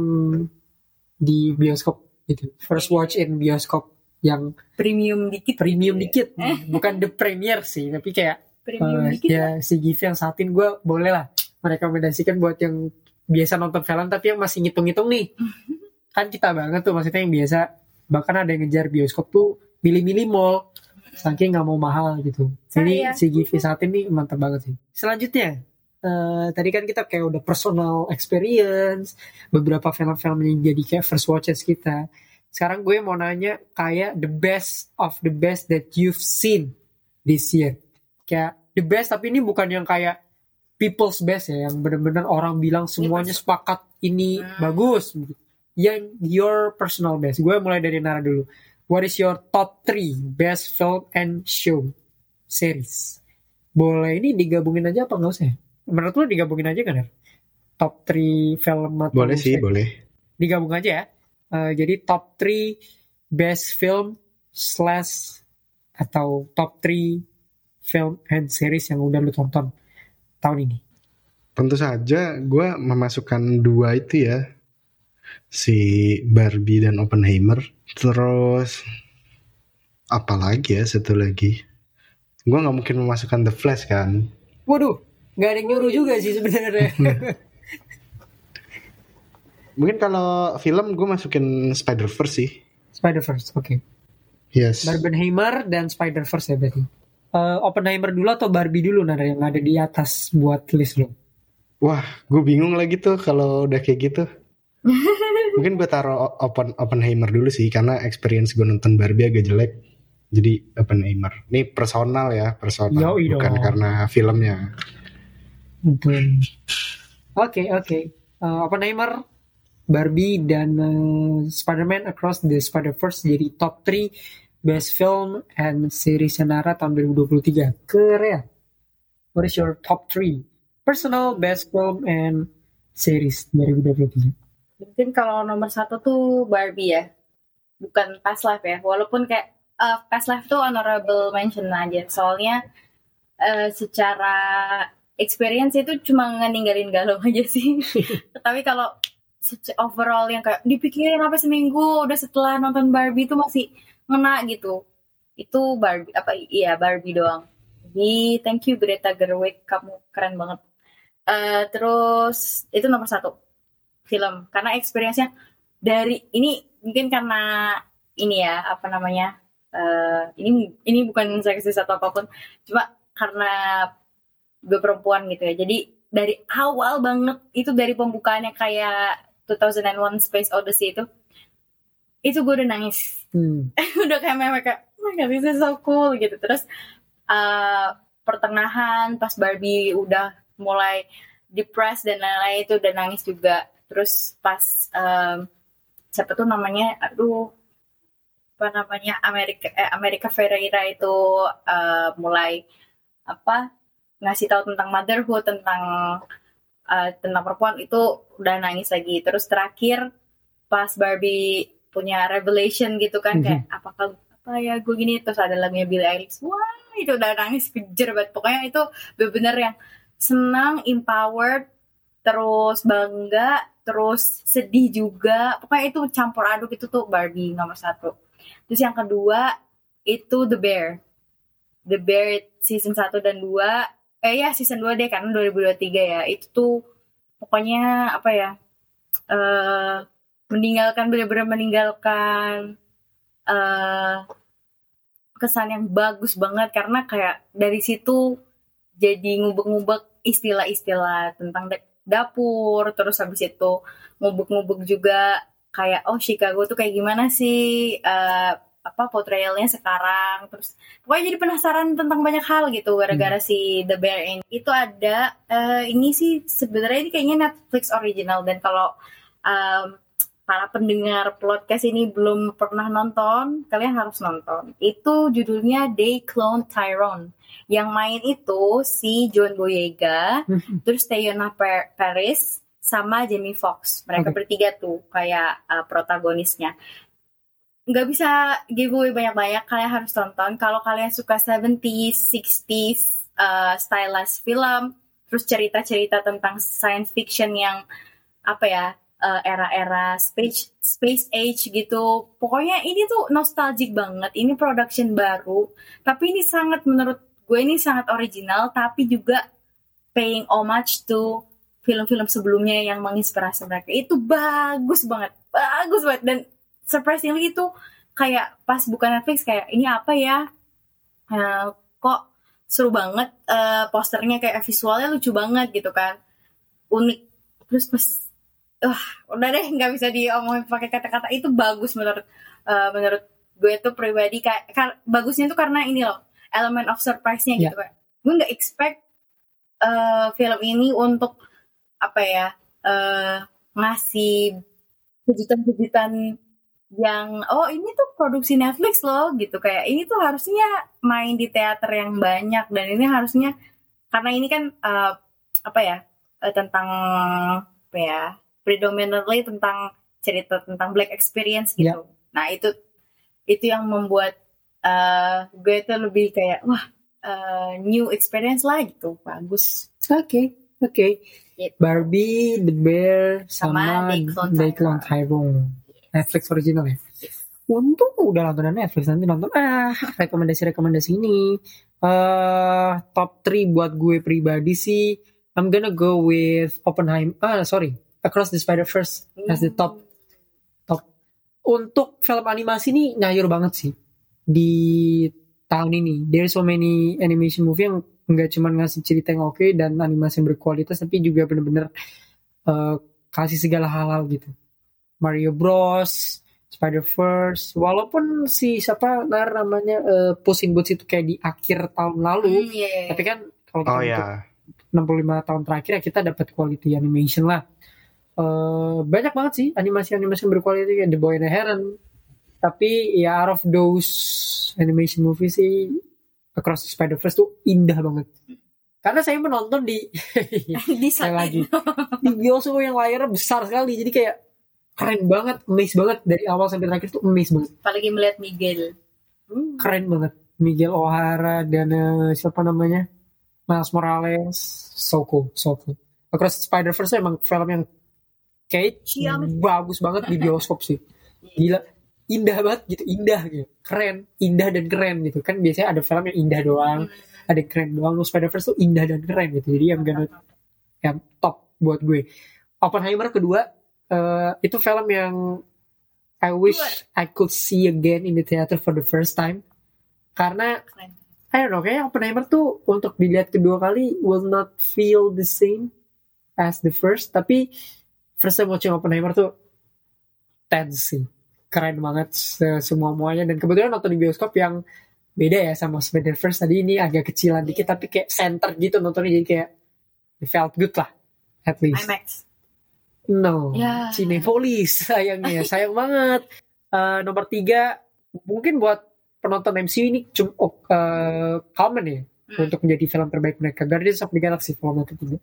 Speaker 1: di bioskop gitu. First
Speaker 3: Iya.
Speaker 1: watch in bioskop yang
Speaker 3: Premium dikit.
Speaker 1: premium
Speaker 3: gitu
Speaker 1: dikit.
Speaker 3: ya.
Speaker 1: Bukan the premier sih, tapi kayak
Speaker 3: Premium
Speaker 1: Eh,
Speaker 3: dikit.
Speaker 1: ya si Givi yang saatin gue boleh lah merekomendasikan buat yang biasa nonton film tapi yang masih ngitung-ngitung nih kan kita banget tuh maksudnya yang biasa bahkan ada yang ngejar bioskop tuh milih-milih mall saking nggak mau mahal gitu jadi
Speaker 3: Saya.
Speaker 1: si Givi saatin nih mantap banget sih selanjutnya eh, tadi kan kita kayak udah personal experience beberapa film-film yang jadi kayak first watches kita. Sekarang gue mau nanya kayak the best of the best that you've seen this year. Kayak the best tapi ini bukan yang kayak people's best ya yang bener-bener orang bilang semuanya sepakat ini
Speaker 3: Hmm.
Speaker 1: bagus yang your personal best. Gue mulai dari Nara dulu. What is your top 3 best film and show series? Boleh ini digabungin aja apa nggak usah ya? Menurut lu digabungin aja kan ya top 3 film atau
Speaker 2: boleh sih, boleh.
Speaker 1: digabung aja ya. Eh, jadi top 3 best film slash atau top 3 film and series yang udah lu tonton tahun ini.
Speaker 2: Tentu saja gue memasukkan dua itu ya. Si Barbie dan Oppenheimer. Terus apa lagi ya satu lagi. Gue nggak mungkin memasukkan The Flash kan.
Speaker 1: Waduh, nggak ada yang nyuruh juga sih sebenarnya.
Speaker 2: Mungkin kalau film gue masukin Spider-Verse sih.
Speaker 1: Spider-Verse, oke.
Speaker 2: Yes.
Speaker 1: Barbenheimer dan Spider-Verse ya berarti. Eh, Oppenheimer dulu atau Barbie dulu Nara yang ada di atas buat list lo?
Speaker 2: Wah, gue bingung lagi tuh kalau udah kayak gitu. Mungkin gue taruh Open Oppenheimer dulu sih karena experience gue nonton Barbie agak jelek. Jadi Oppenheimer. Ini personal ya, personal,
Speaker 1: Yoi
Speaker 2: bukan
Speaker 1: dong.
Speaker 2: karena filmnya.
Speaker 1: Betul. Oke, oke. Eh, Oppenheimer, Barbie, dan eh, Spider-Man Across the Spider-Verse jadi top 3 Best Film and Series Nara tahun 2023. Keren. What is your top 3 personal best film and series 2023?
Speaker 3: Mungkin kalau nomor satu tuh Barbie ya. Bukan Past Life ya. Walaupun kayak eh, Past Life tuh honorable mention aja. Soalnya eh, secara experience itu cuma ngeninggalin galau aja sih. Tapi kalau overall yang kayak dipikirin apa seminggu udah setelah nonton Barbie itu masih ngena gitu. Itu Barbie apa iya Barbie doang. Jadi thank you Greta Gerwig kamu keren banget. Eh, terus itu nomor satu film karena experience-nya dari ini mungkin karena ini ya apa namanya eh, ini ini bukan seksis atau apa pun cuma karena gue perempuan gitu ya. Jadi dari awal banget itu dari pembukaannya kayak 2001 Space Odyssey itu itu gue udah nangis.
Speaker 1: Hmm.
Speaker 3: udah kayak meme kayak oh my god this is so cool gitu. Terus eh, pertengahan pas Barbie udah mulai depressed dan lain-lain itu udah nangis juga. Terus pas em, siapa tuh namanya aduh apa namanya Amerika eh, Amerika Ferreira itu eh, mulai apa ngasih tahu tentang motherhood tentang eh, tentang perempuan itu udah nangis lagi. Terus terakhir pas Barbie punya revelation gitu kan
Speaker 1: Mhm.
Speaker 3: kayak apakah apa ya gue gini? Terus ada lagunya Billie Eilish wah itu udah nangis kejer banget. Pokoknya itu bener-bener yang senang empowered terus bangga terus sedih juga. Pokoknya itu campur aduk itu tuh Barbie nomor satu. Terus yang kedua itu The Bear. The Bear season 1 dan 2 eh ya season 2 deh karena 2023 ya. Itu tuh pokoknya apa ya eh meninggalkan benar-benar meninggalkan uh, kesan yang bagus banget. Karena kayak dari situ jadi ngubek-ngubek istilah-istilah tentang dapur. Terus habis itu ngubek-ngubek juga kayak oh Chicago tuh kayak gimana sih? Uh, apa portrayalnya sekarang. Terus pokoknya jadi penasaran tentang banyak hal gitu gara-gara hmm. si The Bear ini. Itu ada uh, ini sih sebenarnya ini kayaknya Netflix original. Dan kalau um, para pendengar podcast ini belum pernah nonton kalian harus nonton. Itu judulnya They Clone Tyrone. Yang main itu si John Boyega hmm. terus Teyona Paris sama Jamie Foxx. Mereka okay. bertiga tuh kayak uh, protagonisnya nggak bisa giveaway banyak-banyak kalian harus tonton. Kalau kalian suka 70s 60s uh, stylized film terus cerita-cerita tentang science fiction yang apa ya uh, era-era space space age gitu pokoknya ini tuh nostalgic banget. Ini production baru tapi ini sangat menurut gue ini sangat original tapi juga paying homage to film-film sebelumnya yang menginspirasi mereka. Itu bagus banget bagus banget. Dan surprisingly itu kayak pas buka Netflix kayak ini apa ya? Uh, kok seru banget uh, posternya kayak visualnya lucu banget gitu kan. Unik. Terus pas uh, udah deh nggak bisa diomongin pakai kata-kata. Itu bagus menurut uh, menurut gue tuh pribadi kayak kar bagusnya tuh karena ini loh elemen of surprise-nya yeah. gitu kan gue nggak expect uh, film ini untuk apa ya uh, ngasih kejutan-kejutan yang oh ini tuh produksi Netflix loh gitu kayak ini tuh harusnya main di teater yang banyak dan ini harusnya karena ini kan uh, apa ya uh, tentang apa ya predominantly tentang cerita tentang black experience gitu. Yeah. Nah itu itu yang membuat uh, gue tuh lebih kayak wah uh, new experience lah gitu bagus.
Speaker 1: Oke okay, oke. Okay. Gitu. Barbie, The Bear, sama, sama Clone Tyrone. Netflix original ya. Untung udah nonton Netflix nanti nonton ah rekomendasi-rekomendasi ini. Uh, top 3 buat gue pribadi sih I'm gonna go with Oppenheimer. Ah sorry, Across the Spider-Verse as the top top. Untuk film animasi ini nyayur banget sih di tahun ini. There's so many animation movie yang nggak cuma ngasih cerita yang oke okay dan animasi yang berkualitas, tapi juga bener-bener uh, kasih segala hal-hal gitu. Mario Bros, Spider-Verse, walaupun si siapa nar namanya uh, Puss in Boots itu kayak di akhir tahun lalu, mm, yeah. tapi kan kalau oh, yeah. 65 tahun terakhir ya kita dapat quality animation lah. Uh, banyak banget sih animasi-animasi berkualitas kayak The Boy and the Heron. Tapi ya out of those animation movie sih Across the Spider-Verse tuh indah banget. Karena saya menonton di
Speaker 3: di saya lagi
Speaker 1: di bioskop yang layarnya besar sekali. Jadi kayak keren banget, amazed banget dari awal sampai terakhir tuh amazed banget.
Speaker 3: Apalagi melihat Miguel.
Speaker 1: Hmm, keren banget. Miguel O'Hara dan uh, siapa namanya? Miles Morales. So cool, so cool. Across Spider-Verse emang film yang kayak bagus banget di bioskop sih. Gila, indah banget gitu, indah gitu. Keren, indah dan keren gitu. Kan biasanya ada film yang indah doang, hmm. ada keren doang. Spider-Verse tuh indah dan keren gitu. Jadi yang gonna yang top buat gue. Oppenheimer kedua uh, itu film yang I wish I could see again in the theater for the first time. Karena I don't know kayak Oppenheimer tuh untuk dilihat kedua kali will not feel the same as the first. Tapi first time watching Oppenheimer tuh tense sih. Keren banget semua muanya dan kebetulan nonton di bioskop yang beda ya sama Spider First. Tadi ini agak kecilan dikit tapi kayak center gitu nontonnya. Jadi kayak felt good lah at least.
Speaker 3: IMAX
Speaker 1: No, ya. Cinepolis sayangnya, sayang banget. Uh, nomor tiga, mungkin buat penonton MCU ini cukup uh, eh, common ya hmm. untuk menjadi film terbaik mereka. Guardians of the Galaxy film ketiga.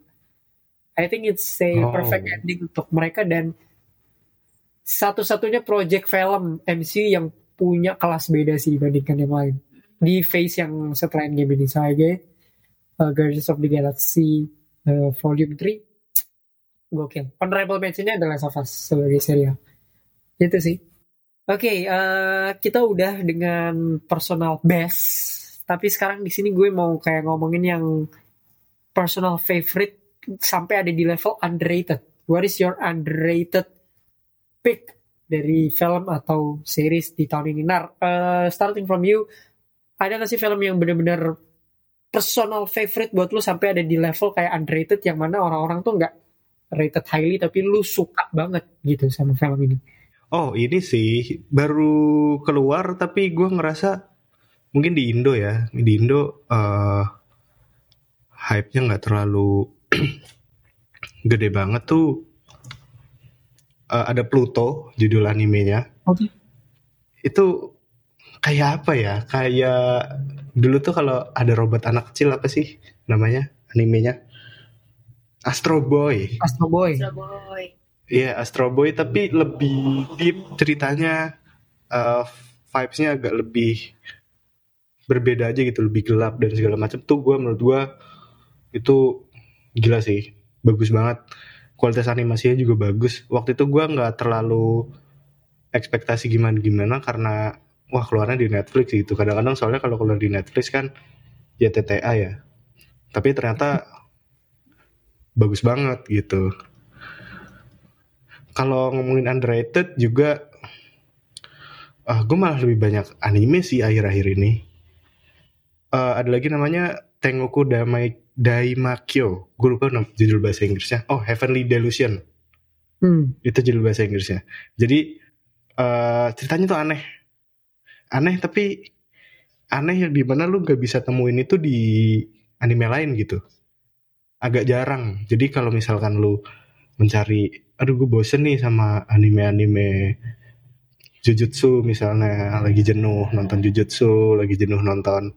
Speaker 1: I think it's a oh. perfect ending untuk mereka dan satu-satunya project film MCU yang punya kelas beda sih dibandingkan yang lain. Di phase yang setelah Endgame ini saya uh, Guardians of the Galaxy uh, Volume 3 gokil. Honorable mentionnya adalah Us sebagai serial. Itu sih. Oke, okay, uh, eh, kita udah dengan personal best. Tapi sekarang di sini gue mau kayak ngomongin yang personal favorite sampai ada di level underrated. What is your underrated pick dari film atau series di tahun ini. Nar, uh, starting from you, ada gak sih film yang bener-bener personal favorite buat lu sampai ada di level kayak underrated yang mana orang-orang tuh nggak rated highly tapi lu suka banget gitu sama film ini?
Speaker 2: Oh ini sih baru keluar tapi gue ngerasa mungkin di Indo ya di Indo uh, hype-nya nggak terlalu gede banget tuh uh, ada Pluto judul animenya.
Speaker 1: Oke. Okay.
Speaker 2: Itu kayak apa ya? Kayak dulu tuh kalau ada robot anak kecil apa sih namanya animenya? Astro Boy.
Speaker 1: Astro Boy.
Speaker 3: Astro Boy.
Speaker 2: Iya, yeah, Astro Boy tapi lebih deep ceritanya uh, vibes-nya agak lebih berbeda aja gitu, lebih gelap dan segala macam tuh gue menurut gue itu gila sih, bagus banget kualitas animasinya juga bagus waktu itu gue nggak terlalu ekspektasi gimana gimana karena wah keluarnya di Netflix gitu kadang-kadang soalnya kalau keluar di Netflix kan ya TTA ya tapi ternyata bagus banget gitu kalau ngomongin underrated juga uh, ah, gue malah lebih banyak anime sih akhir-akhir ini uh, ada lagi namanya Tengoku Damai Daimakyo. Gue lupa judul bahasa Inggrisnya. Oh, Heavenly Delusion. Hmm. Itu judul bahasa Inggrisnya. Jadi uh, ceritanya tuh aneh. Aneh tapi aneh yang di mana lu gak bisa temuin itu di anime lain gitu. Agak jarang. Jadi kalau misalkan lu mencari, aduh gue bosen nih sama anime-anime Jujutsu misalnya lagi jenuh nonton Jujutsu, lagi jenuh nonton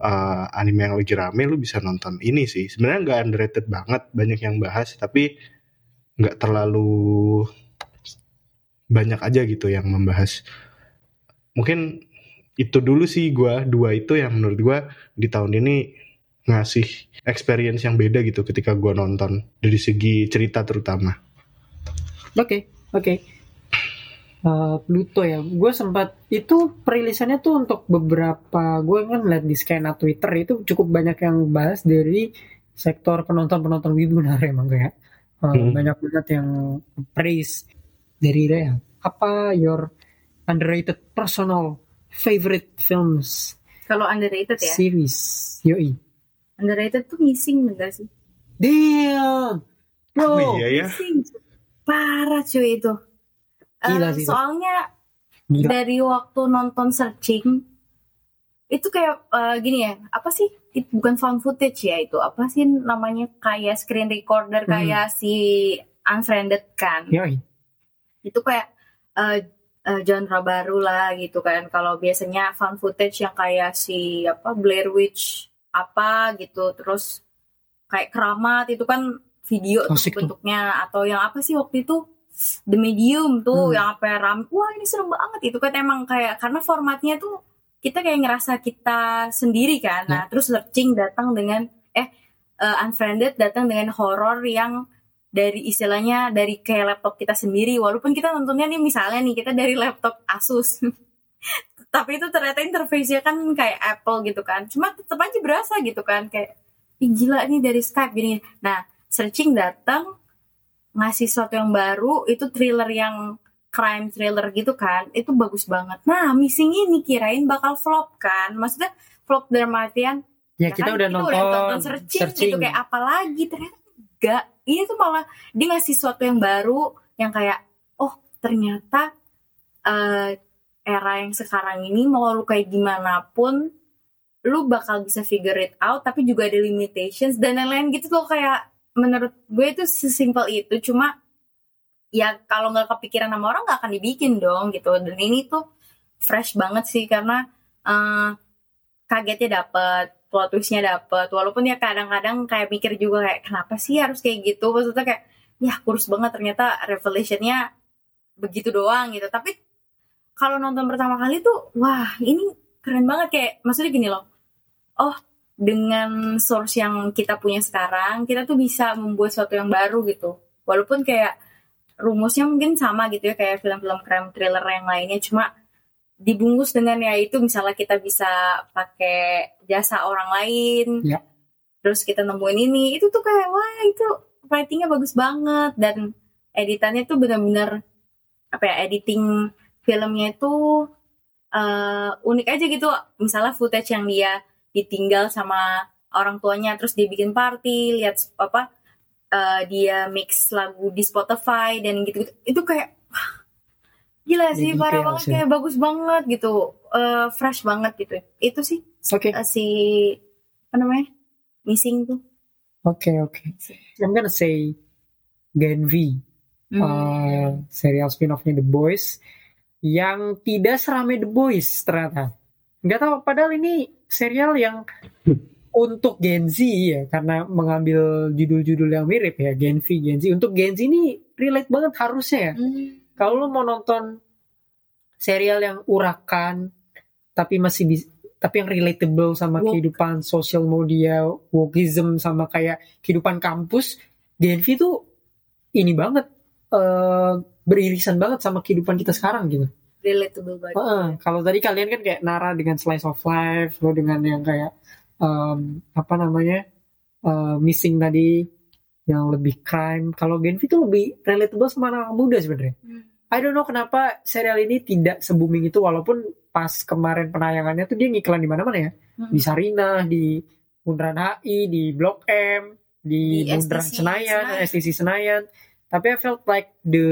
Speaker 2: uh, anime yang lagi rame lu bisa nonton ini sih sebenarnya nggak underrated banget banyak yang bahas tapi nggak terlalu banyak aja gitu yang membahas mungkin itu dulu sih gue dua itu yang menurut gue di tahun ini ngasih experience yang beda gitu ketika gue nonton dari segi cerita terutama.
Speaker 1: Oke okay, oke. Okay uh, Pluto ya. Gue sempat itu perilisannya tuh untuk beberapa gue kan lihat di skena Twitter itu cukup banyak yang bahas dari sektor penonton-penonton wibu nah emang kayak uh, hmm. banyak banget yang praise dari dia. Apa your underrated personal favorite films?
Speaker 3: Kalau underrated ya?
Speaker 1: Series, yoi.
Speaker 3: Underrated tuh missing enggak sih?
Speaker 1: Damn! Bro,
Speaker 2: oh, iya ya?
Speaker 3: Missing. Parah cuy itu Gila uh, Soalnya Gila. dari waktu nonton searching itu kayak uh, gini ya, apa sih? It, bukan found footage ya itu. Apa sih namanya kayak screen recorder hmm. kayak si Unfriended kan?
Speaker 1: Yoi.
Speaker 3: Itu kayak uh, uh, genre baru lah gitu kan. Kalau biasanya found footage yang kayak si apa Blair Witch apa gitu, terus kayak keramat itu kan video tuh bentuknya. Atau yang apa sih waktu itu? The Medium tuh hmm. yang apa ram wah ini seru banget itu kan. Emang kayak karena formatnya tuh kita kayak ngerasa kita sendiri kan. Nah hmm. terus searching datang dengan eh uh, unfriended datang dengan horor yang dari istilahnya dari kayak laptop kita sendiri. Walaupun kita nontonnya nih misalnya nih kita dari laptop Asus tapi itu ternyata interface-nya kan kayak Apple gitu kan. Cuma tetap aja berasa gitu kan kayak Ih, gila nih dari Skype gini. Nah searching datang ngasih sesuatu yang baru itu thriller yang crime thriller gitu kan itu bagus banak nah missing ini kirain bakal flop kan. Maksudnya flop dalam artian
Speaker 1: ya, ya kita, kan, udah, kita nonton, udah nonton
Speaker 3: searching, searching gitu kayak apalagi ternyata enggak. Ini tuh malah dia ngasih sesuatu yang baru yang kayak oh ternyata uh, era yang sekarang ini mau lu kayak gimana pun lu bakal bisa figure it out tapi juga ada limitations dan lain-lain gitu tuh kayak menurut gue itu sesimpel itu. Cuma ya kalau nggak kepikiran sama orang nggak akan dibikin dong gitu. Dan ini tuh fresh banget sih karena uh, kagetnya dapet plot twistnya dapet. Walaupun ya kadang-kadang kayak mikir juga kayak kenapa sih harus kayak gitu? Maksudnya kayak ya kurus banget ternyata revelationnya begitu doang gitu. Tapi kalau nonton pertama kali tuh wah ini keren banget. Kayak maksudnya gini loh. Oh dengan source yang kita punya sekarang kita tuh bisa membuat sesuatu yang baru gitu. Walaupun kayak rumusnya mungkin sama gitu ya kayak film-film crime thriller yang lainnya. Cuma dibungkus dengan ya itu misalnya kita bisa pakai jasa orang lain. Ya. terus kita nemuin ini. Itu tuh kayak wah itu ratingnya bagus banget. Dan editannya tuh benar-benar apa ya editing filmnya itu eh, unik aja gitu. Misalnya footage yang dia ditinggal sama orang tuanya terus dia bikin party lihat apa eh, dia mix lagu di Spotify dan gitu, itu kayak wah, gila sih
Speaker 1: Jadi
Speaker 3: parah banget
Speaker 1: sih.
Speaker 3: kayak bagus banget gitu. Eh, fresh banget gitu. Itu sih
Speaker 1: Oke,
Speaker 3: eh, si apa namanya missing tuh.
Speaker 1: Oke, oke. I'm gonna say Gen V,
Speaker 3: Hmm.
Speaker 1: uh, serial spin-offnya The Boys, yang tidak serame The Boys ternyata. Nggak tahu, padahal ini serial yang untuk Gen Z ya, karena mengambil judul-judul yang mirip ya, Gen V, Gen Z. Untuk Gen Z ini relate banget harusnya ya.
Speaker 3: Hmm.
Speaker 1: Kalau lu mau nonton serial yang urakan, tapi masih bis- tapi yang relatable sama
Speaker 3: Woke.
Speaker 1: kehidupan sosial media, wokeism sama kayak kehidupan kampus, Gen V tuh ini banget eh, beririsan banget sama kehidupan kita sekarang gitu.
Speaker 3: relatable banget
Speaker 1: Heeh, kalau tadi kalian kan kayak Nara dengan slice of life, lo dengan yang kayak em, apa namanya eh, missing tadi yang lebih crime. Kalau Gen V tuh lebih relatable sama anak muda sebenarnya.
Speaker 3: Hmm.
Speaker 1: I don't know kenapa serial ini tidak se-booming itu walaupun pas kemarin penayangannya tuh dia ngiklan di mana-mana ya.
Speaker 3: Hmm.
Speaker 1: Di Sarinah, di Bundaran HI, di Blok M, di,
Speaker 3: Di
Speaker 1: Bundaran Senayan. STC Senayan. Tapi I felt like the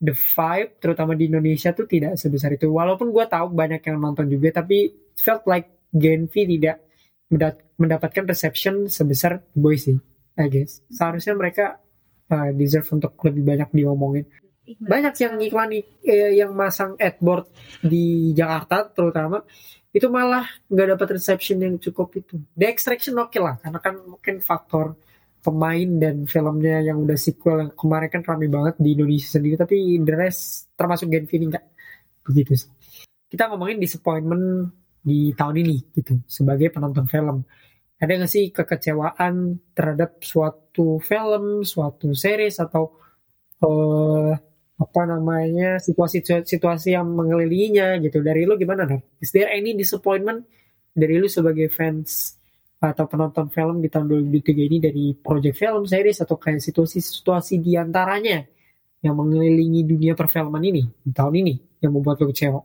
Speaker 1: the vibe terutama di Indonesia tuh tidak sebesar itu. Walaupun gue tahu banyak yang nonton juga tapi felt like Gen V tidak mendapatkan reception sebesar The Boys sih. I guess. Seharusnya mereka uh, deserve untuk lebih banyak diomongin banyak yang iklan eh, yang masang adboard di Jakarta terutama itu malah nggak dapat reception yang cukup itu. The Extraction oke lah karena kan mungkin faktor pemain dan filmnya yang udah sequel yang kemarin kan rame banget di Indonesia sendiri tapi the rest termasuk Gen ini nggak begitu sih. Kita ngomongin disappointment di tahun ini gitu sebagai penonton film. Ada nggak sih kekecewaan terhadap suatu film, suatu series atau eh, apa namanya situasi-situasi yang mengelilinginya gitu dari lu gimana Nar? Is there any disappointment dari lu sebagai fans atau penonton film di tahun 2023 ini dari project film series atau kayak situasi-situasi di antaranya yang mengelilingi dunia perfilman ini di tahun ini yang membuat lu kecewa?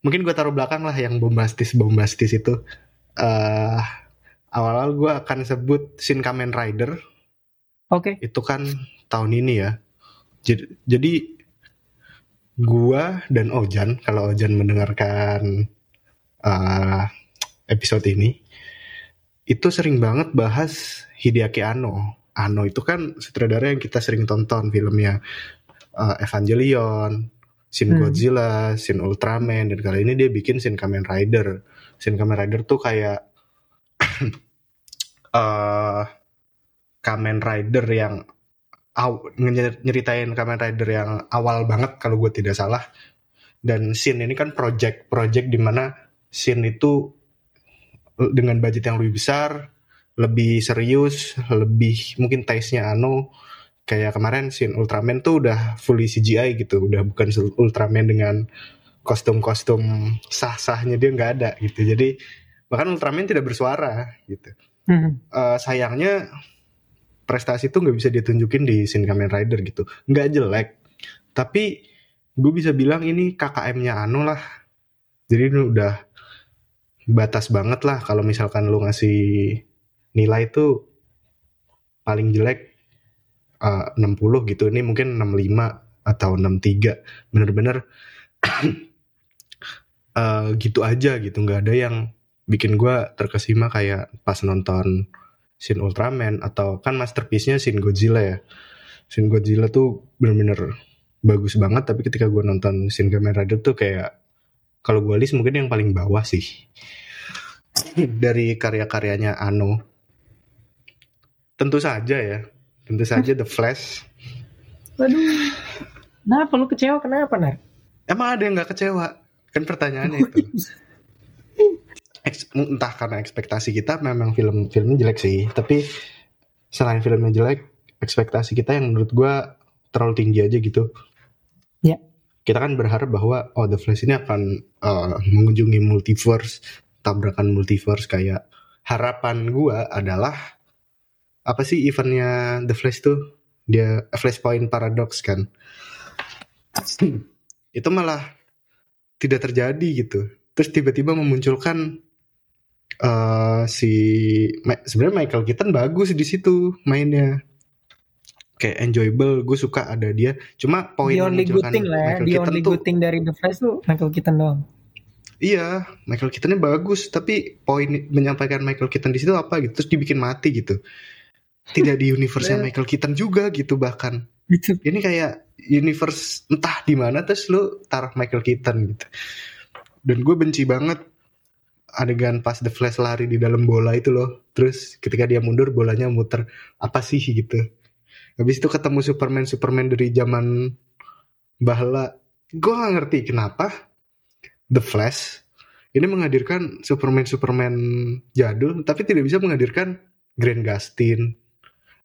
Speaker 2: Mungkin gue taruh belakang lah yang bombastis-bombastis itu. eh awal-awal gue akan sebut Shin Kamen Rider.
Speaker 1: Oke.
Speaker 2: Itu kan tahun ini ya. Jadi, jadi gua dan Ojan, kalau Ojan mendengarkan eh, episode ini, itu sering banget bahas Hideaki Anno. Anno itu kan sutradara yang kita sering tonton filmnya eh, Evangelion, Shin
Speaker 1: Hmm.
Speaker 2: Godzilla, Shin Ultraman, dan kali ini dia bikin Shin Kamen Rider. Shin Kamen Rider tuh kayak eh Kamen Rider yang aw, nyer- nyeritain Kamen Rider yang awal banget kalau gue tidak salah. Dan Shin ini kan project project di mana Shin itu dengan budget yang lebih besar, lebih serius, lebih mungkin taste-nya Ano kayak kemarin Shin Ultraman tuh udah fully CGI gitu, udah bukan Ultraman dengan kostum-kostum sah-sahnya dia nggak ada gitu. Jadi bahkan Ultraman tidak bersuara gitu.
Speaker 1: Hmm.
Speaker 2: Eh, sayangnya prestasi itu nggak bisa ditunjukin di Shin Kamen Rider gitu. Nggak jelek, tapi gue bisa bilang ini KKM-nya Ano lah. Jadi ini udah batas banget lah kalau misalkan lu ngasih nilai itu paling jelek eh, 60 gitu. Ini mungkin 65 atau 63. Bener-bener eh, gitu aja gitu. Nggak ada yang bikin gue terkesima kayak pas nonton Shin Ultraman atau kan masterpiece-nya Shin Godzilla ya. Shin Godzilla tuh bener-bener bagus banget tapi ketika gue nonton Shin Kamen Rider tuh kayak kalau gue list mungkin yang paling bawah sih dari karya-karyanya Ano. Tentu saja ya, tentu saja The Flash.
Speaker 1: Waduh. Kenapa lu kecewa? Kenapa Nar?
Speaker 2: Emang ada yang nggak kecewa? Kan pertanyaannya itu. Entah karena ekspektasi kita memang film-filmnya jelek sih tapi selain filmnya jelek ekspektasi kita yang menurut gua terlalu tinggi aja gitu. Kita kan berharap bahwa oh The Flash ini akan uh, mengunjungi multiverse tabrakan multiverse kayak harapan gua adalah apa sih eventnya The Flash tuh? Dia Flashpoint Paradox kan? Itu malah tidak terjadi gitu. Terus tiba-tiba memunculkan eh si sebenarnya Michael Keaton bagus di situ mainnya kayak enjoyable gue suka ada dia cuma poin
Speaker 1: the
Speaker 2: yang
Speaker 1: only good
Speaker 2: memunculkan
Speaker 1: thing lah ya.
Speaker 2: Michael
Speaker 1: The
Speaker 2: Keaton tuh
Speaker 1: thing dari The Flash tuh Michael Keaton doang.
Speaker 2: iya Michael Keatonnya bagus tapi poin menyampaikan Michael Keaton di situ apa gitu terus dibikin mati gitu tidak di universe
Speaker 1: Iya.
Speaker 2: Michael Keaton juga gitu bahkan
Speaker 1: Gitu.
Speaker 2: ini kayak universe entah di mana terus lu taruh Michael Keaton gitu dan gue benci banget adegan pas The Flash lari di dalam bola itu loh terus ketika dia mundur bolanya muter apa sih gitu habis itu ketemu Superman Superman dari zaman bahla gue gak ngerti kenapa The Flash ini menghadirkan Superman Superman jadul tapi tidak bisa menghadirkan Grant Gustin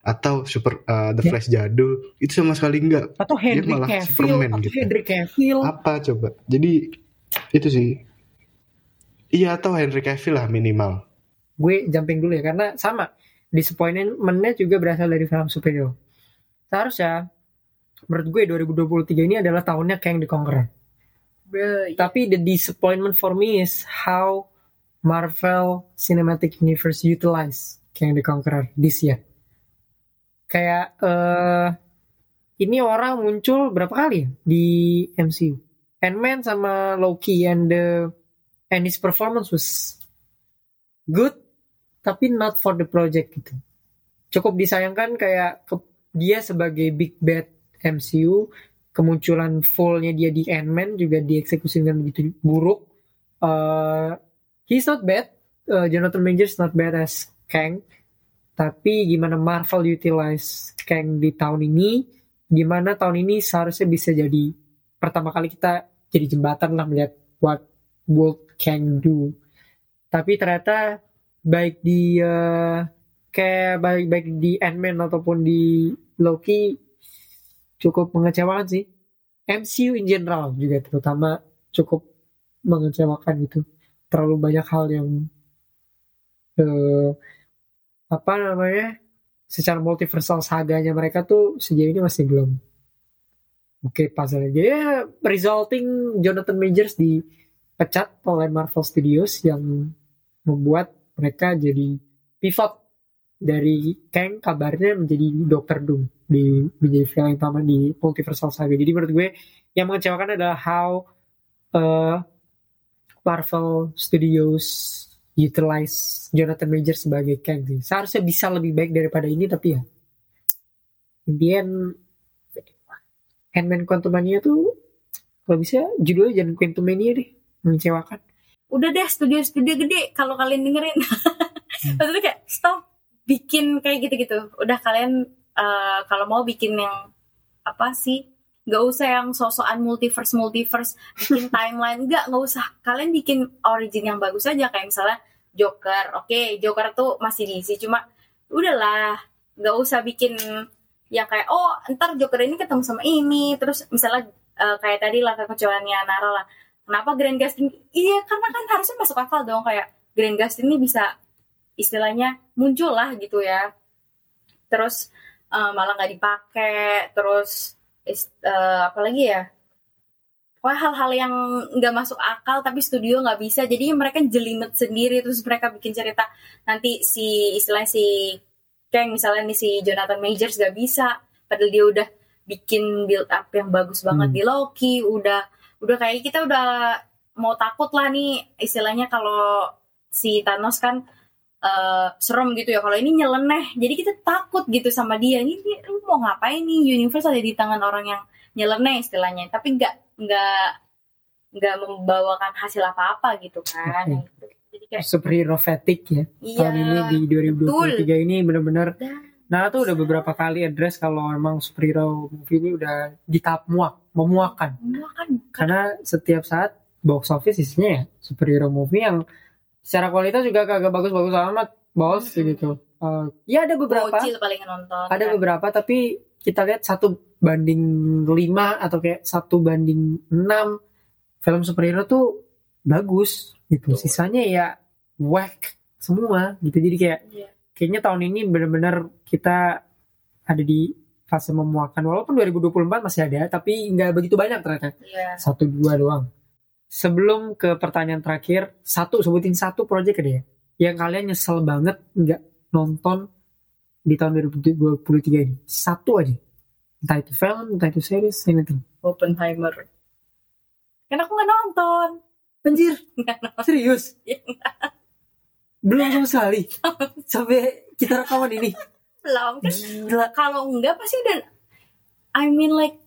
Speaker 2: atau super uh, The
Speaker 1: Ya.
Speaker 2: Flash jadul itu sama sekali enggak
Speaker 1: Atau Henry
Speaker 2: malah
Speaker 1: Cavill,
Speaker 2: Superman
Speaker 1: atau
Speaker 2: gitu.
Speaker 1: Henry Cavill.
Speaker 2: apa coba jadi itu sih iya atau Henry Cavill lah minimal
Speaker 1: Gue jumping dulu ya karena sama disappointmentnya juga berasal dari film superhero. Seharusnya menurut gue 2023 ini adalah tahunnya Kang the Conqueror.
Speaker 3: Bro, iya.
Speaker 1: Tapi the disappointment for me is how Marvel Cinematic Universe utilize Kang the Conqueror this year. Kayak eh ini orang muncul berapa kali ya di MCU? Ant-Man sama Loki and the and his performance was good tapi not for the project gitu. Cukup disayangkan kayak ke- dia sebagai big bad MCU kemunculan fullnya dia di Ant-Man juga dieksekusi dengan begitu buruk. Uh, he's not bad, uh, Jonathan Majors not bad as Kang, tapi gimana Marvel utilize Kang di tahun ini, gimana tahun ini seharusnya bisa jadi pertama kali kita jadi jembatan lah melihat what would Kang do. Tapi ternyata baik di uh, kayak baik baik di Ant-Man ataupun di Loki cukup mengecewakan sih. MCU in general juga terutama cukup mengecewakan gitu. Terlalu banyak hal yang eh, apa namanya secara multiversal saganya mereka tuh sejauh ini masih belum oke puzzle aja ya resulting Jonathan Majors dipecat oleh Marvel Studios yang membuat mereka jadi pivot dari Kang kabarnya menjadi Doctor Doom di menjadi film utama di multiversal saga. Jadi menurut gue yang mengecewakan adalah how uh, Marvel Studios utilize Jonathan Majors sebagai Kang sih. Seharusnya bisa lebih baik daripada ini tapi ya in the end Ant-Man Quantumania tuh kalau bisa judulnya jangan Quantumania deh mengecewakan.
Speaker 3: udah deh studio-studio gede kalau kalian dengerin maksudnya kayak stop bikin kayak gitu-gitu. Udah kalian eh, kalau mau bikin yang apa sih? Nggak usah yang sosokan multiverse multiverse bikin timeline. Nggak nggak usah. Kalian bikin origin yang bagus aja. Kayak misalnya Joker. Oke Joker tuh masih diisi cuma udahlah. Nggak usah bikin yang kayak oh ntar Joker ini ketemu sama ini. Terus misalnya eh, kayak tadi lah kekecewanya Nara lah. Kenapa Grand Gustin? Iya karena kan harusnya masuk akal dong. Kayak Grand Gustin ini bisa istilahnya muncul lah gitu ya. Terus eh, malah nggak dipakai terus is- eh, apa lagi ya? Pokoknya hal-hal yang nggak masuk akal tapi studio nggak bisa jadi mereka jelimet sendiri terus mereka bikin cerita. Nanti si istilahnya si Kang misalnya nih si Jonathan Majors nggak bisa padahal dia udah bikin build up yang bagus banget
Speaker 1: Hmm.
Speaker 3: di Loki udah udah kayak kita udah mau takut lah nih istilahnya kalau si Thanos kan eh, serem gitu ya kalau ini nyeleneh jadi kita takut gitu sama dia. Ini ini lu mau ngapain nih? Universe ada di tangan orang yang nyeleneh istilahnya tapi nggak nggak nggak membawakan hasil apa-apa gitu kan. Jadi kayak
Speaker 1: Superhero fatigue ya.
Speaker 3: iya
Speaker 1: Tahun ini di 2023 ini benar-benar Nah tuh udah beberapa kali address kalau emang superhero movie ini udah di tahap muak, memuakan.
Speaker 3: Enggak kan
Speaker 1: Karena setiap saat box office isinya ya superhero movie yang secara kualitas juga kagak bagus-bagus amat, bos
Speaker 3: Mm-mm.
Speaker 1: gitu. Eh, ya ada beberapa,
Speaker 3: bocil paling nonton
Speaker 1: ada
Speaker 3: kan.
Speaker 1: beberapa tapi kita lihat satu banding 5 atau kayak satu banding 6 film superhero tuh bagus gitu.
Speaker 3: Betul.
Speaker 1: Sisanya ya whack semua gitu. Jadi kayak
Speaker 3: Iya.
Speaker 1: kayaknya tahun ini benar-benar kita ada di fase memuakan. Walaupun 2024 masih ada, tapi nggak begitu banyak ternyata.
Speaker 3: Iya.
Speaker 1: Satu dua doang. Sebelum ke pertanyaan terakhir, satu sebutin satu project deh yang kalian nyesel banget nggak nonton di tahun 2023 ini. Satu aja. Entah itu film, entah itu series, anything.
Speaker 3: Oppenheimer. Kan aku nggak nonton.
Speaker 1: Anjir, serius?
Speaker 3: Iya.
Speaker 1: Belum sama sekali. Sampai kita rekaman ini.
Speaker 3: Belum. Kan
Speaker 1: Gila.
Speaker 3: kalau enggak pasti udah I mean like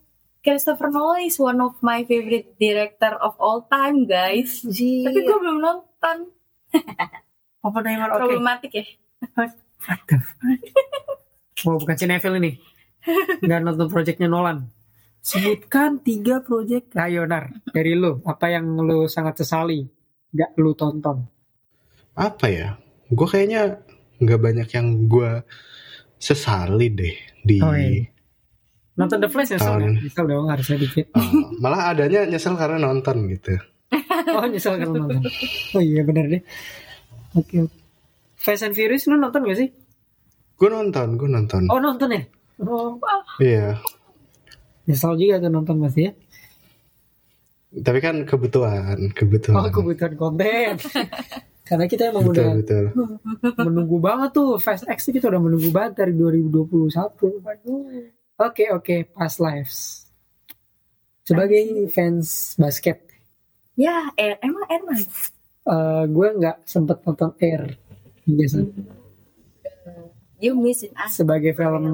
Speaker 3: Christopher Nolan is one of my favorite director of all time guys tapi gue belum nonton
Speaker 1: Oppenheimer oke.
Speaker 3: problematik ya
Speaker 1: fuck? Oh, bukan Cinefil ini. Nggak nonton projectnya Nolan. Sebutkan tiga project. Ayo, Nar. Dari lu. Apa yang lu sangat sesali? Nggak lu tonton.
Speaker 2: Apa ya? Gue kayaknya nggak banyak yang gue sesali deh di.
Speaker 1: Oh, iya. Nonton The Flash nyesel
Speaker 2: Tahun.
Speaker 1: nggak? Nyesel dong, harusnya dikit.
Speaker 2: Oh, malah adanya nyesel karena nonton gitu.
Speaker 1: Oh, nyesel karena nonton. Oh iya, bener deh. Oke, oke. Fast and Furious lu nonton gak sih?
Speaker 2: Gue nonton, gue nonton.
Speaker 1: Oh, nonton ya? Oh,
Speaker 2: Iya.
Speaker 1: nyesel juga tuh nonton masih ya.
Speaker 2: Tapi kan kebutuhan, kebutuhan.
Speaker 1: Oh, kebutuhan konten. Karena kita emang
Speaker 2: betul
Speaker 1: udah
Speaker 2: betul.
Speaker 1: menunggu banget tuh Fast X itu kita udah menunggu banget dari 2021 oke oke past lives. Sebagai fans basket.
Speaker 3: Ya eh, emang Air mana
Speaker 1: eh, gue nggak sempet nonton Air saat
Speaker 3: you missing out
Speaker 1: sebagai film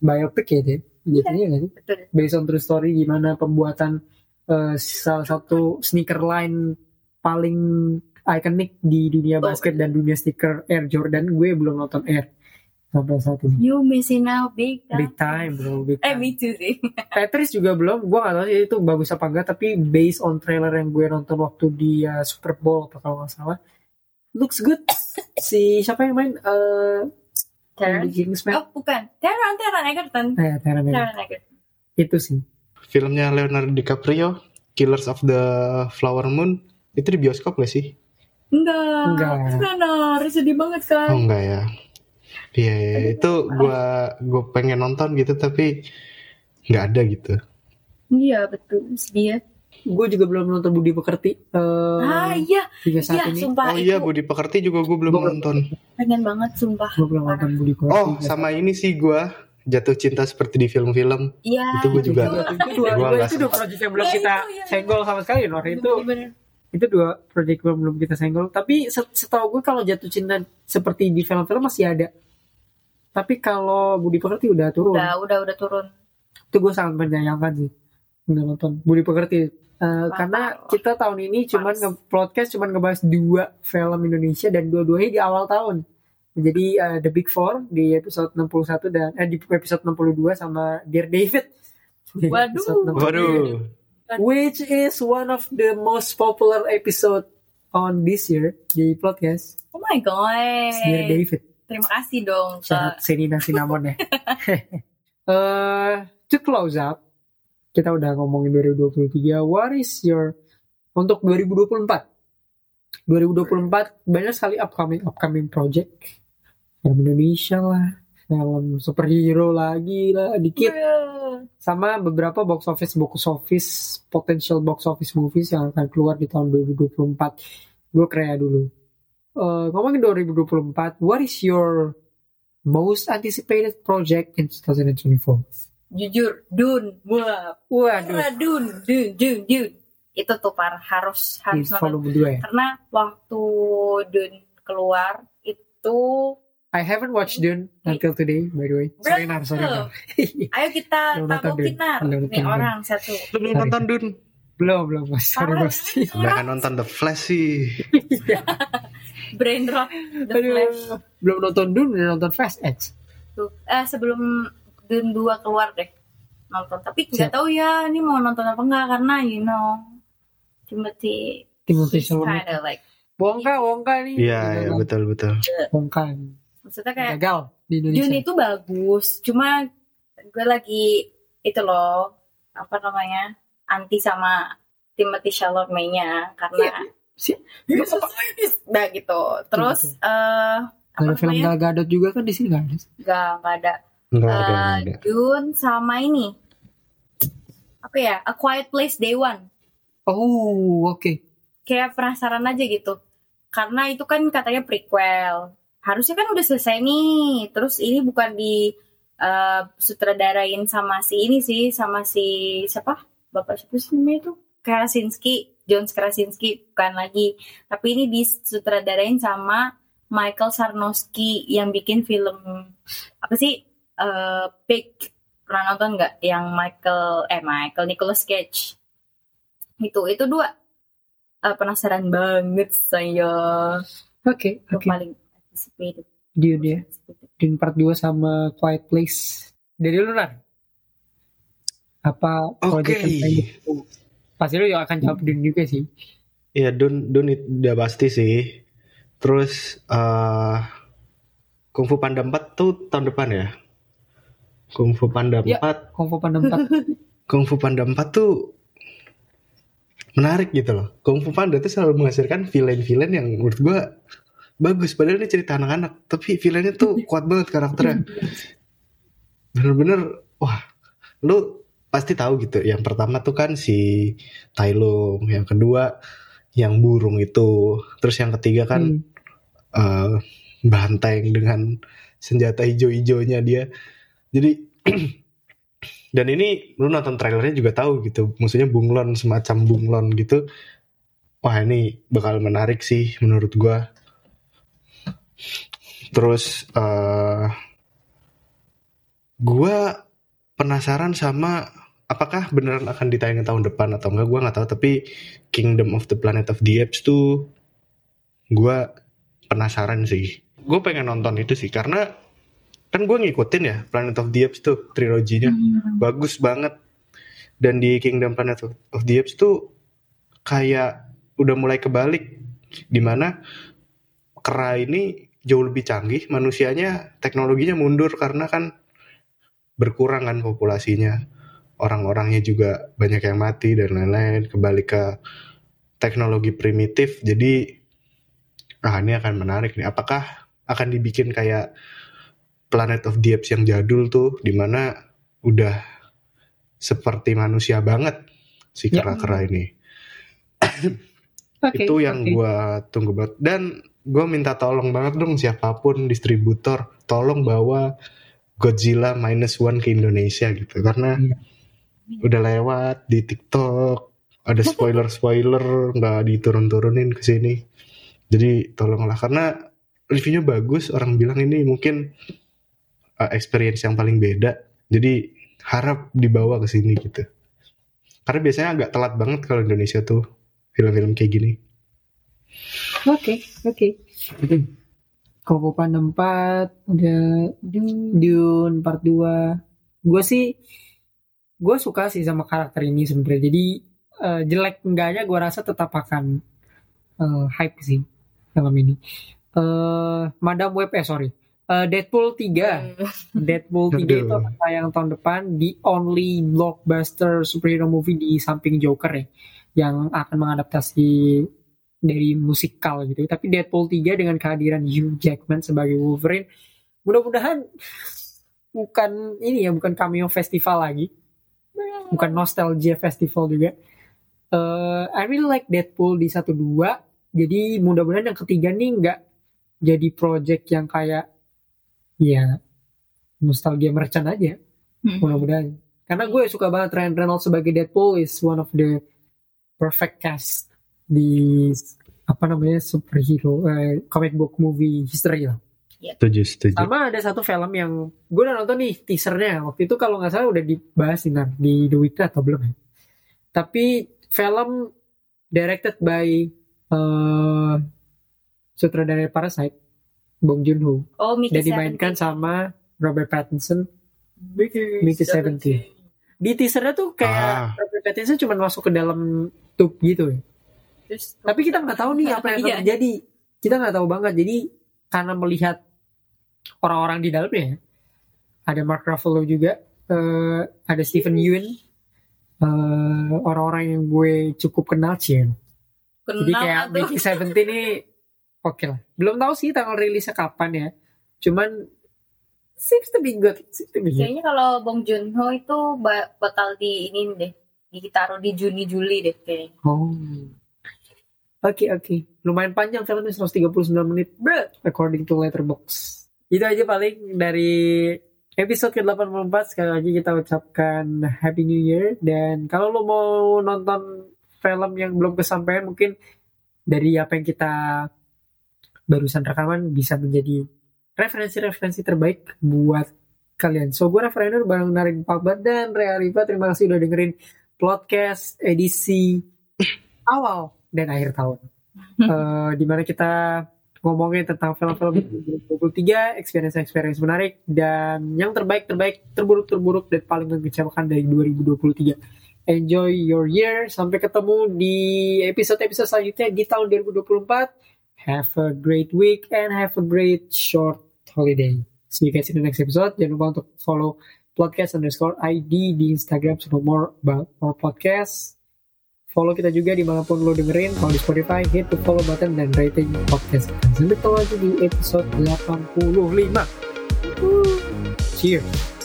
Speaker 1: biopic ya deh nggak sih
Speaker 3: betul.
Speaker 1: Based on true story gimana pembuatan eh, salah satu sneaker line paling ikonik di dunia
Speaker 3: Oh,
Speaker 1: basket dan dunia stiker Air Jordan. Gue belum nonton Air sampai saat ini
Speaker 3: you missing out big time,
Speaker 1: big time bro big
Speaker 3: eh
Speaker 1: time.
Speaker 3: me too sih
Speaker 1: Tetris juga belum, gue gak tahu sih itu bagus apa enggak, tapi based on trailer yang gue nonton waktu di uh, Super Bowl apa kalau nggak salah, looks good. si siapa yang main? Uh,
Speaker 3: Taron
Speaker 1: Kingsman.
Speaker 3: oh bukan Taron Taron Egerton
Speaker 1: Eh, Taron Egerton.
Speaker 3: Taron Egerton
Speaker 1: Itu sih.
Speaker 2: Filmnya Leonardo DiCaprio, Killers of the Flower Moon, itu di bioskop gak sih?
Speaker 3: enggak
Speaker 1: Enggak.
Speaker 3: benar sedih banget kan
Speaker 2: Oh enggak ya. Iya, iya, itu gua gue pengen nonton gitu tapi nggak ada gitu.
Speaker 3: iya betul sedih ya
Speaker 1: Gue juga belum nonton Budi Pekerti uh,
Speaker 3: ah iya
Speaker 1: hingga saat
Speaker 3: iya
Speaker 1: ini.
Speaker 3: sumpah
Speaker 2: Oh iya,
Speaker 3: itu
Speaker 2: Budi Pekerti juga gue belum
Speaker 1: Gua-
Speaker 2: nonton.
Speaker 3: pengen banget sumpah
Speaker 1: Gue belum nonton Budi Pekerti.
Speaker 2: Oh, sama ini sih gua jatuh cinta seperti di film-film.
Speaker 3: iya
Speaker 2: Itu gua
Speaker 1: saat-
Speaker 2: juga.
Speaker 1: Itu dua,
Speaker 2: Gua
Speaker 1: dua-
Speaker 2: nggak
Speaker 1: itu dua project yang belum
Speaker 3: Iya,
Speaker 1: kita
Speaker 3: itu, iya.
Speaker 1: senggol sama sekali, Nor. Itu
Speaker 3: Bener-bener.
Speaker 1: itu dua project yang belum kita senggol. Tapi set- setahu gue kalau jatuh cinta seperti di film-film masih ada. Tapi kalau Budi Pekerti udah turun.
Speaker 3: udah udah udah turun
Speaker 1: itu gue sangat menyayangkan sih nggak nonton Budi Pekerti Eh, karena kita tahun ini cuman
Speaker 3: Pas.
Speaker 1: nge-podcast cuman ngebahas dua film Indonesia dan dua-duanya di awal tahun jadi eh, The Big Four di episode 61 dan eh, di episode 62 sama Dear David
Speaker 3: Waduh.
Speaker 1: episode 62.
Speaker 2: Waduh.
Speaker 1: which is one of the most popular episode on this year di podcast
Speaker 3: oh my god
Speaker 1: Dear David
Speaker 3: terima kasih dong
Speaker 1: Syarat
Speaker 3: Kak.
Speaker 1: Senina Cinnamon ya. Eh, to close up, kita udah ngomongin 2023. What is your untuk 2024? 2024 banyak sekali upcoming upcoming project. Film Indonesia lah, film superhero lagi lah, dikit. Sama beberapa box office box office potential box office movies yang akan keluar di tahun 2024. Gue krea dulu. Eh, ngomongin 2024, what is your most anticipated project in 2024?
Speaker 3: jujur Dun wah
Speaker 1: Waduh,
Speaker 3: Wah, Dun Dun Dun Dun itu tuh par harus harus nonton
Speaker 1: volume 2 ya.
Speaker 3: karena waktu Dun keluar itu
Speaker 1: I haven't watched Dune until today, by the way. Sorry, Nar, sorry, Nar.
Speaker 3: ayo kita
Speaker 1: Dun.
Speaker 3: nar nih orang satu
Speaker 2: Lu belum nonton Dun?
Speaker 1: belum, belum, Mas. Sorry. Mas.
Speaker 2: Udah nonton The Flash sih.
Speaker 3: brain rot the
Speaker 1: Aduh,
Speaker 3: flash
Speaker 1: belum nonton Dune, udah nonton Fast X.
Speaker 3: tuh eh sebelum Dun 2 keluar deh nonton tapi nggak tahu ya ini mau nonton apa enggak karena you know Timothy
Speaker 1: Timothy Chalamet.
Speaker 3: like
Speaker 1: Wongka, Wongka nih.
Speaker 2: Iya, iya betul betul.
Speaker 1: Wongka.
Speaker 3: maksudnya kayak
Speaker 1: Gagal di
Speaker 3: Dune
Speaker 1: Indonesia.
Speaker 3: itu bagus cuma gue lagi itu loh apa namanya anti sama Timothy Chalamet-nya karena
Speaker 1: Si-
Speaker 3: nah gitu. Terus
Speaker 1: Betul.
Speaker 3: eh apa
Speaker 1: Ada film Gal Gadot juga kan di sini? Nggak ada.
Speaker 3: nggak nggak ada.
Speaker 2: Nggak ada,
Speaker 3: Eh,
Speaker 2: ada.
Speaker 3: Dune sama ini. Apa ya? A Quiet Place Day One.
Speaker 1: Oh, oke.
Speaker 3: kayak penasaran aja gitu. Karena itu kan katanya prequel. Harusnya kan udah selesai nih. Terus ini bukan di eh, sutradarain sama si ini sih sama si siapa? Bapak siapa sih namanya itu? Krasinski John Krasinski bukan lagi tapi ini disutradarain sama Michael Sarnowski yang bikin film apa sih eh Pig pernah nonton nggak yang Michael eh Michael Nicolas Cage itu itu dua Eh, penasaran banget saya
Speaker 1: Oke,
Speaker 3: Yang
Speaker 1: oke.
Speaker 3: paling anticipated
Speaker 1: Dune ya. Dune part 2 sama Quiet Place. Dari lu? Apa
Speaker 2: Oke.
Speaker 1: project yang lu- Pasti lu yang akan jawab Dune juga sih.
Speaker 2: Iya, Dun Dun udah pasti sih. Terus eh Kung Fu Panda 4 tuh tahun depan ya. Kung Fu Panda 4,
Speaker 1: Ya. Kung Fu Panda 4.
Speaker 2: Kung Fu Panda 4 tuh menarik gitu loh. Kung Fu Panda tuh selalu menghasilkan villain-villain yang menurut gua bagus. Padahal ini cerita anak-anak, tapi villainnya tuh kuat banget karakternya. Bener-bener, wah, lu pasti tahu gitu. Yang pertama tuh kan si Lung, yang kedua yang burung itu, terus yang ketiga kan
Speaker 1: Hmm.
Speaker 2: eh, banteng dengan senjata hijau-hijaunya dia. Jadi dan ini lu nonton trailernya juga tahu gitu, maksudnya bunglon semacam bunglon gitu. Wah ini bakal menarik sih menurut gua. Terus eh gua penasaran sama apakah beneran akan ditayangin tahun depan atau enggak gua nggak tahu. Tapi Kingdom of the Planet of the Apes tuh gua penasaran sih. Gue pengen nonton itu sih karena kan gue ngikutin ya Planet of the Apes tuh triloginya. Bagus banget. Dan di Kingdom Planet of, of the Apes tuh kayak udah mulai kebalik di mana kera ini jauh lebih canggih manusianya teknologinya mundur karena kan berkurang kan populasinya orang-orangnya juga banyak yang mati dan lain-lain kembali ke teknologi primitif jadi ah ini akan menarik nih apakah akan dibikin kayak Planet of the Apes yang jadul tuh di mana udah seperti manusia banget si
Speaker 1: Ya.
Speaker 2: kera-kera ini
Speaker 1: Oke.
Speaker 2: itu yang
Speaker 1: oke.
Speaker 2: gua tunggu banget dan gue minta tolong banget dong siapa pun distributor tolong bawa Godzilla minus one ke Indonesia gitu karena
Speaker 1: Iya.
Speaker 2: Udah lewat di TikTok ada spoiler spoiler nggak diturun-turunin ke sini. Jadi tolonglah karena reviewnya bagus orang bilang ini mungkin uh, experience yang paling beda. Jadi harap dibawa ke sini gitu. Karena biasanya agak telat banget kalau Indonesia tuh film-film kayak gini.
Speaker 1: Oke, oke. Kung Fu Panda 4, udah Dune. Part 2. Gue sih gue suka sih sama karakter ini sebenarnya. Jadi eh, jelek enggaknya gue rasa tetap akan eh, hype sih film ini. Eh Madam Web eh sorry. Eh, Deadpool 3. Deadpool 3 itu akan tayang tahun depan di only blockbuster superhero movie di samping Joker ya yang akan mengadaptasi dari musikal gitu. Tapi Deadpool 3 dengan kehadiran Hugh Jackman sebagai Wolverine mudah-mudahan bukan ini ya bukan cameo festival lagi. Bukan nostalgia festival juga. Eh I really like Deadpool di 1 2. Jadi mudah-mudahan yang ketiga nih nggak jadi project yang kayak ya nostalgia merchant aja
Speaker 3: Hmm.
Speaker 1: mudah-mudahan karena gue suka banget Ryan Reynolds sebagai Deadpool is one of the perfect cast di apa namanya superhero eh, comic book movie history lah
Speaker 2: setuju setuju
Speaker 1: sama ada satu film yang gue udah nonton nih teasernya waktu itu kalau nggak salah udah dibahas nih di The Weekly atau belum ya tapi film directed by eh sutradara Parasite Bong Joon Ho
Speaker 3: Oh, Mickey
Speaker 1: dan dimainkan sama Robert Pattinson Mickey Seventeen. di teasernya tuh kayak
Speaker 2: Ah.
Speaker 1: Robert Pattinson cuma masuk ke dalam tube gitu ya.
Speaker 3: Terus,
Speaker 1: Tapi kita nggak tahu nih apa yang akan
Speaker 3: Iya.
Speaker 1: terjadi. Kita nggak tahu banget. Jadi karena melihat orang-orang di dalamnya, ya, ada Mark Ruffalo juga, eh, ada Stephen Yeun, eh, orang-orang yang gue cukup kenal sih. Jadi
Speaker 3: kenal
Speaker 1: kayak
Speaker 3: tuh.
Speaker 1: Mickey Seventeen ini oke lah. Belum tahu sih tanggal rilisnya kapan ya. Cuman seems to be good. Seems to be good.
Speaker 3: Kayaknya kalau Bong Joon Ho itu ba- bakal di ini deh, ditaruh di Juni Juli deh kayaknya.
Speaker 1: Oh. Oke oke, lumayan panjang filmnya 139 menit, bro. According to Letterboxd. Itu aja paling dari episode ke-84 sekali lagi kita ucapkan Happy New Year dan kalau lo mau nonton film yang belum kesampaian mungkin dari apa yang kita barusan rekaman bisa menjadi referensi-referensi terbaik buat kalian. So gue Refrainer bareng Narin Pakbat dan Rea Riva. Terima kasih udah dengerin podcast edisi awal dan akhir tahun. Eh, di mana kita ngomongin tentang film-film 2023, experience-experience menarik, dan yang terbaik-terbaik, terburuk-terburuk, dan paling mengecewakan dari 2023. Enjoy your year. Sampai ketemu di episode-episode selanjutnya di tahun 2024. Have a great week and have a great short holiday. See you guys in the next episode. Jangan lupa untuk follow podcast underscore ID di Instagram to know more about our podcast. Follow kita juga di mana pun lo dengerin. Kalau di Spotify, hit the follow button dan rating podcast. Sampai ketemu lagi di episode 85. Woo. Cheers.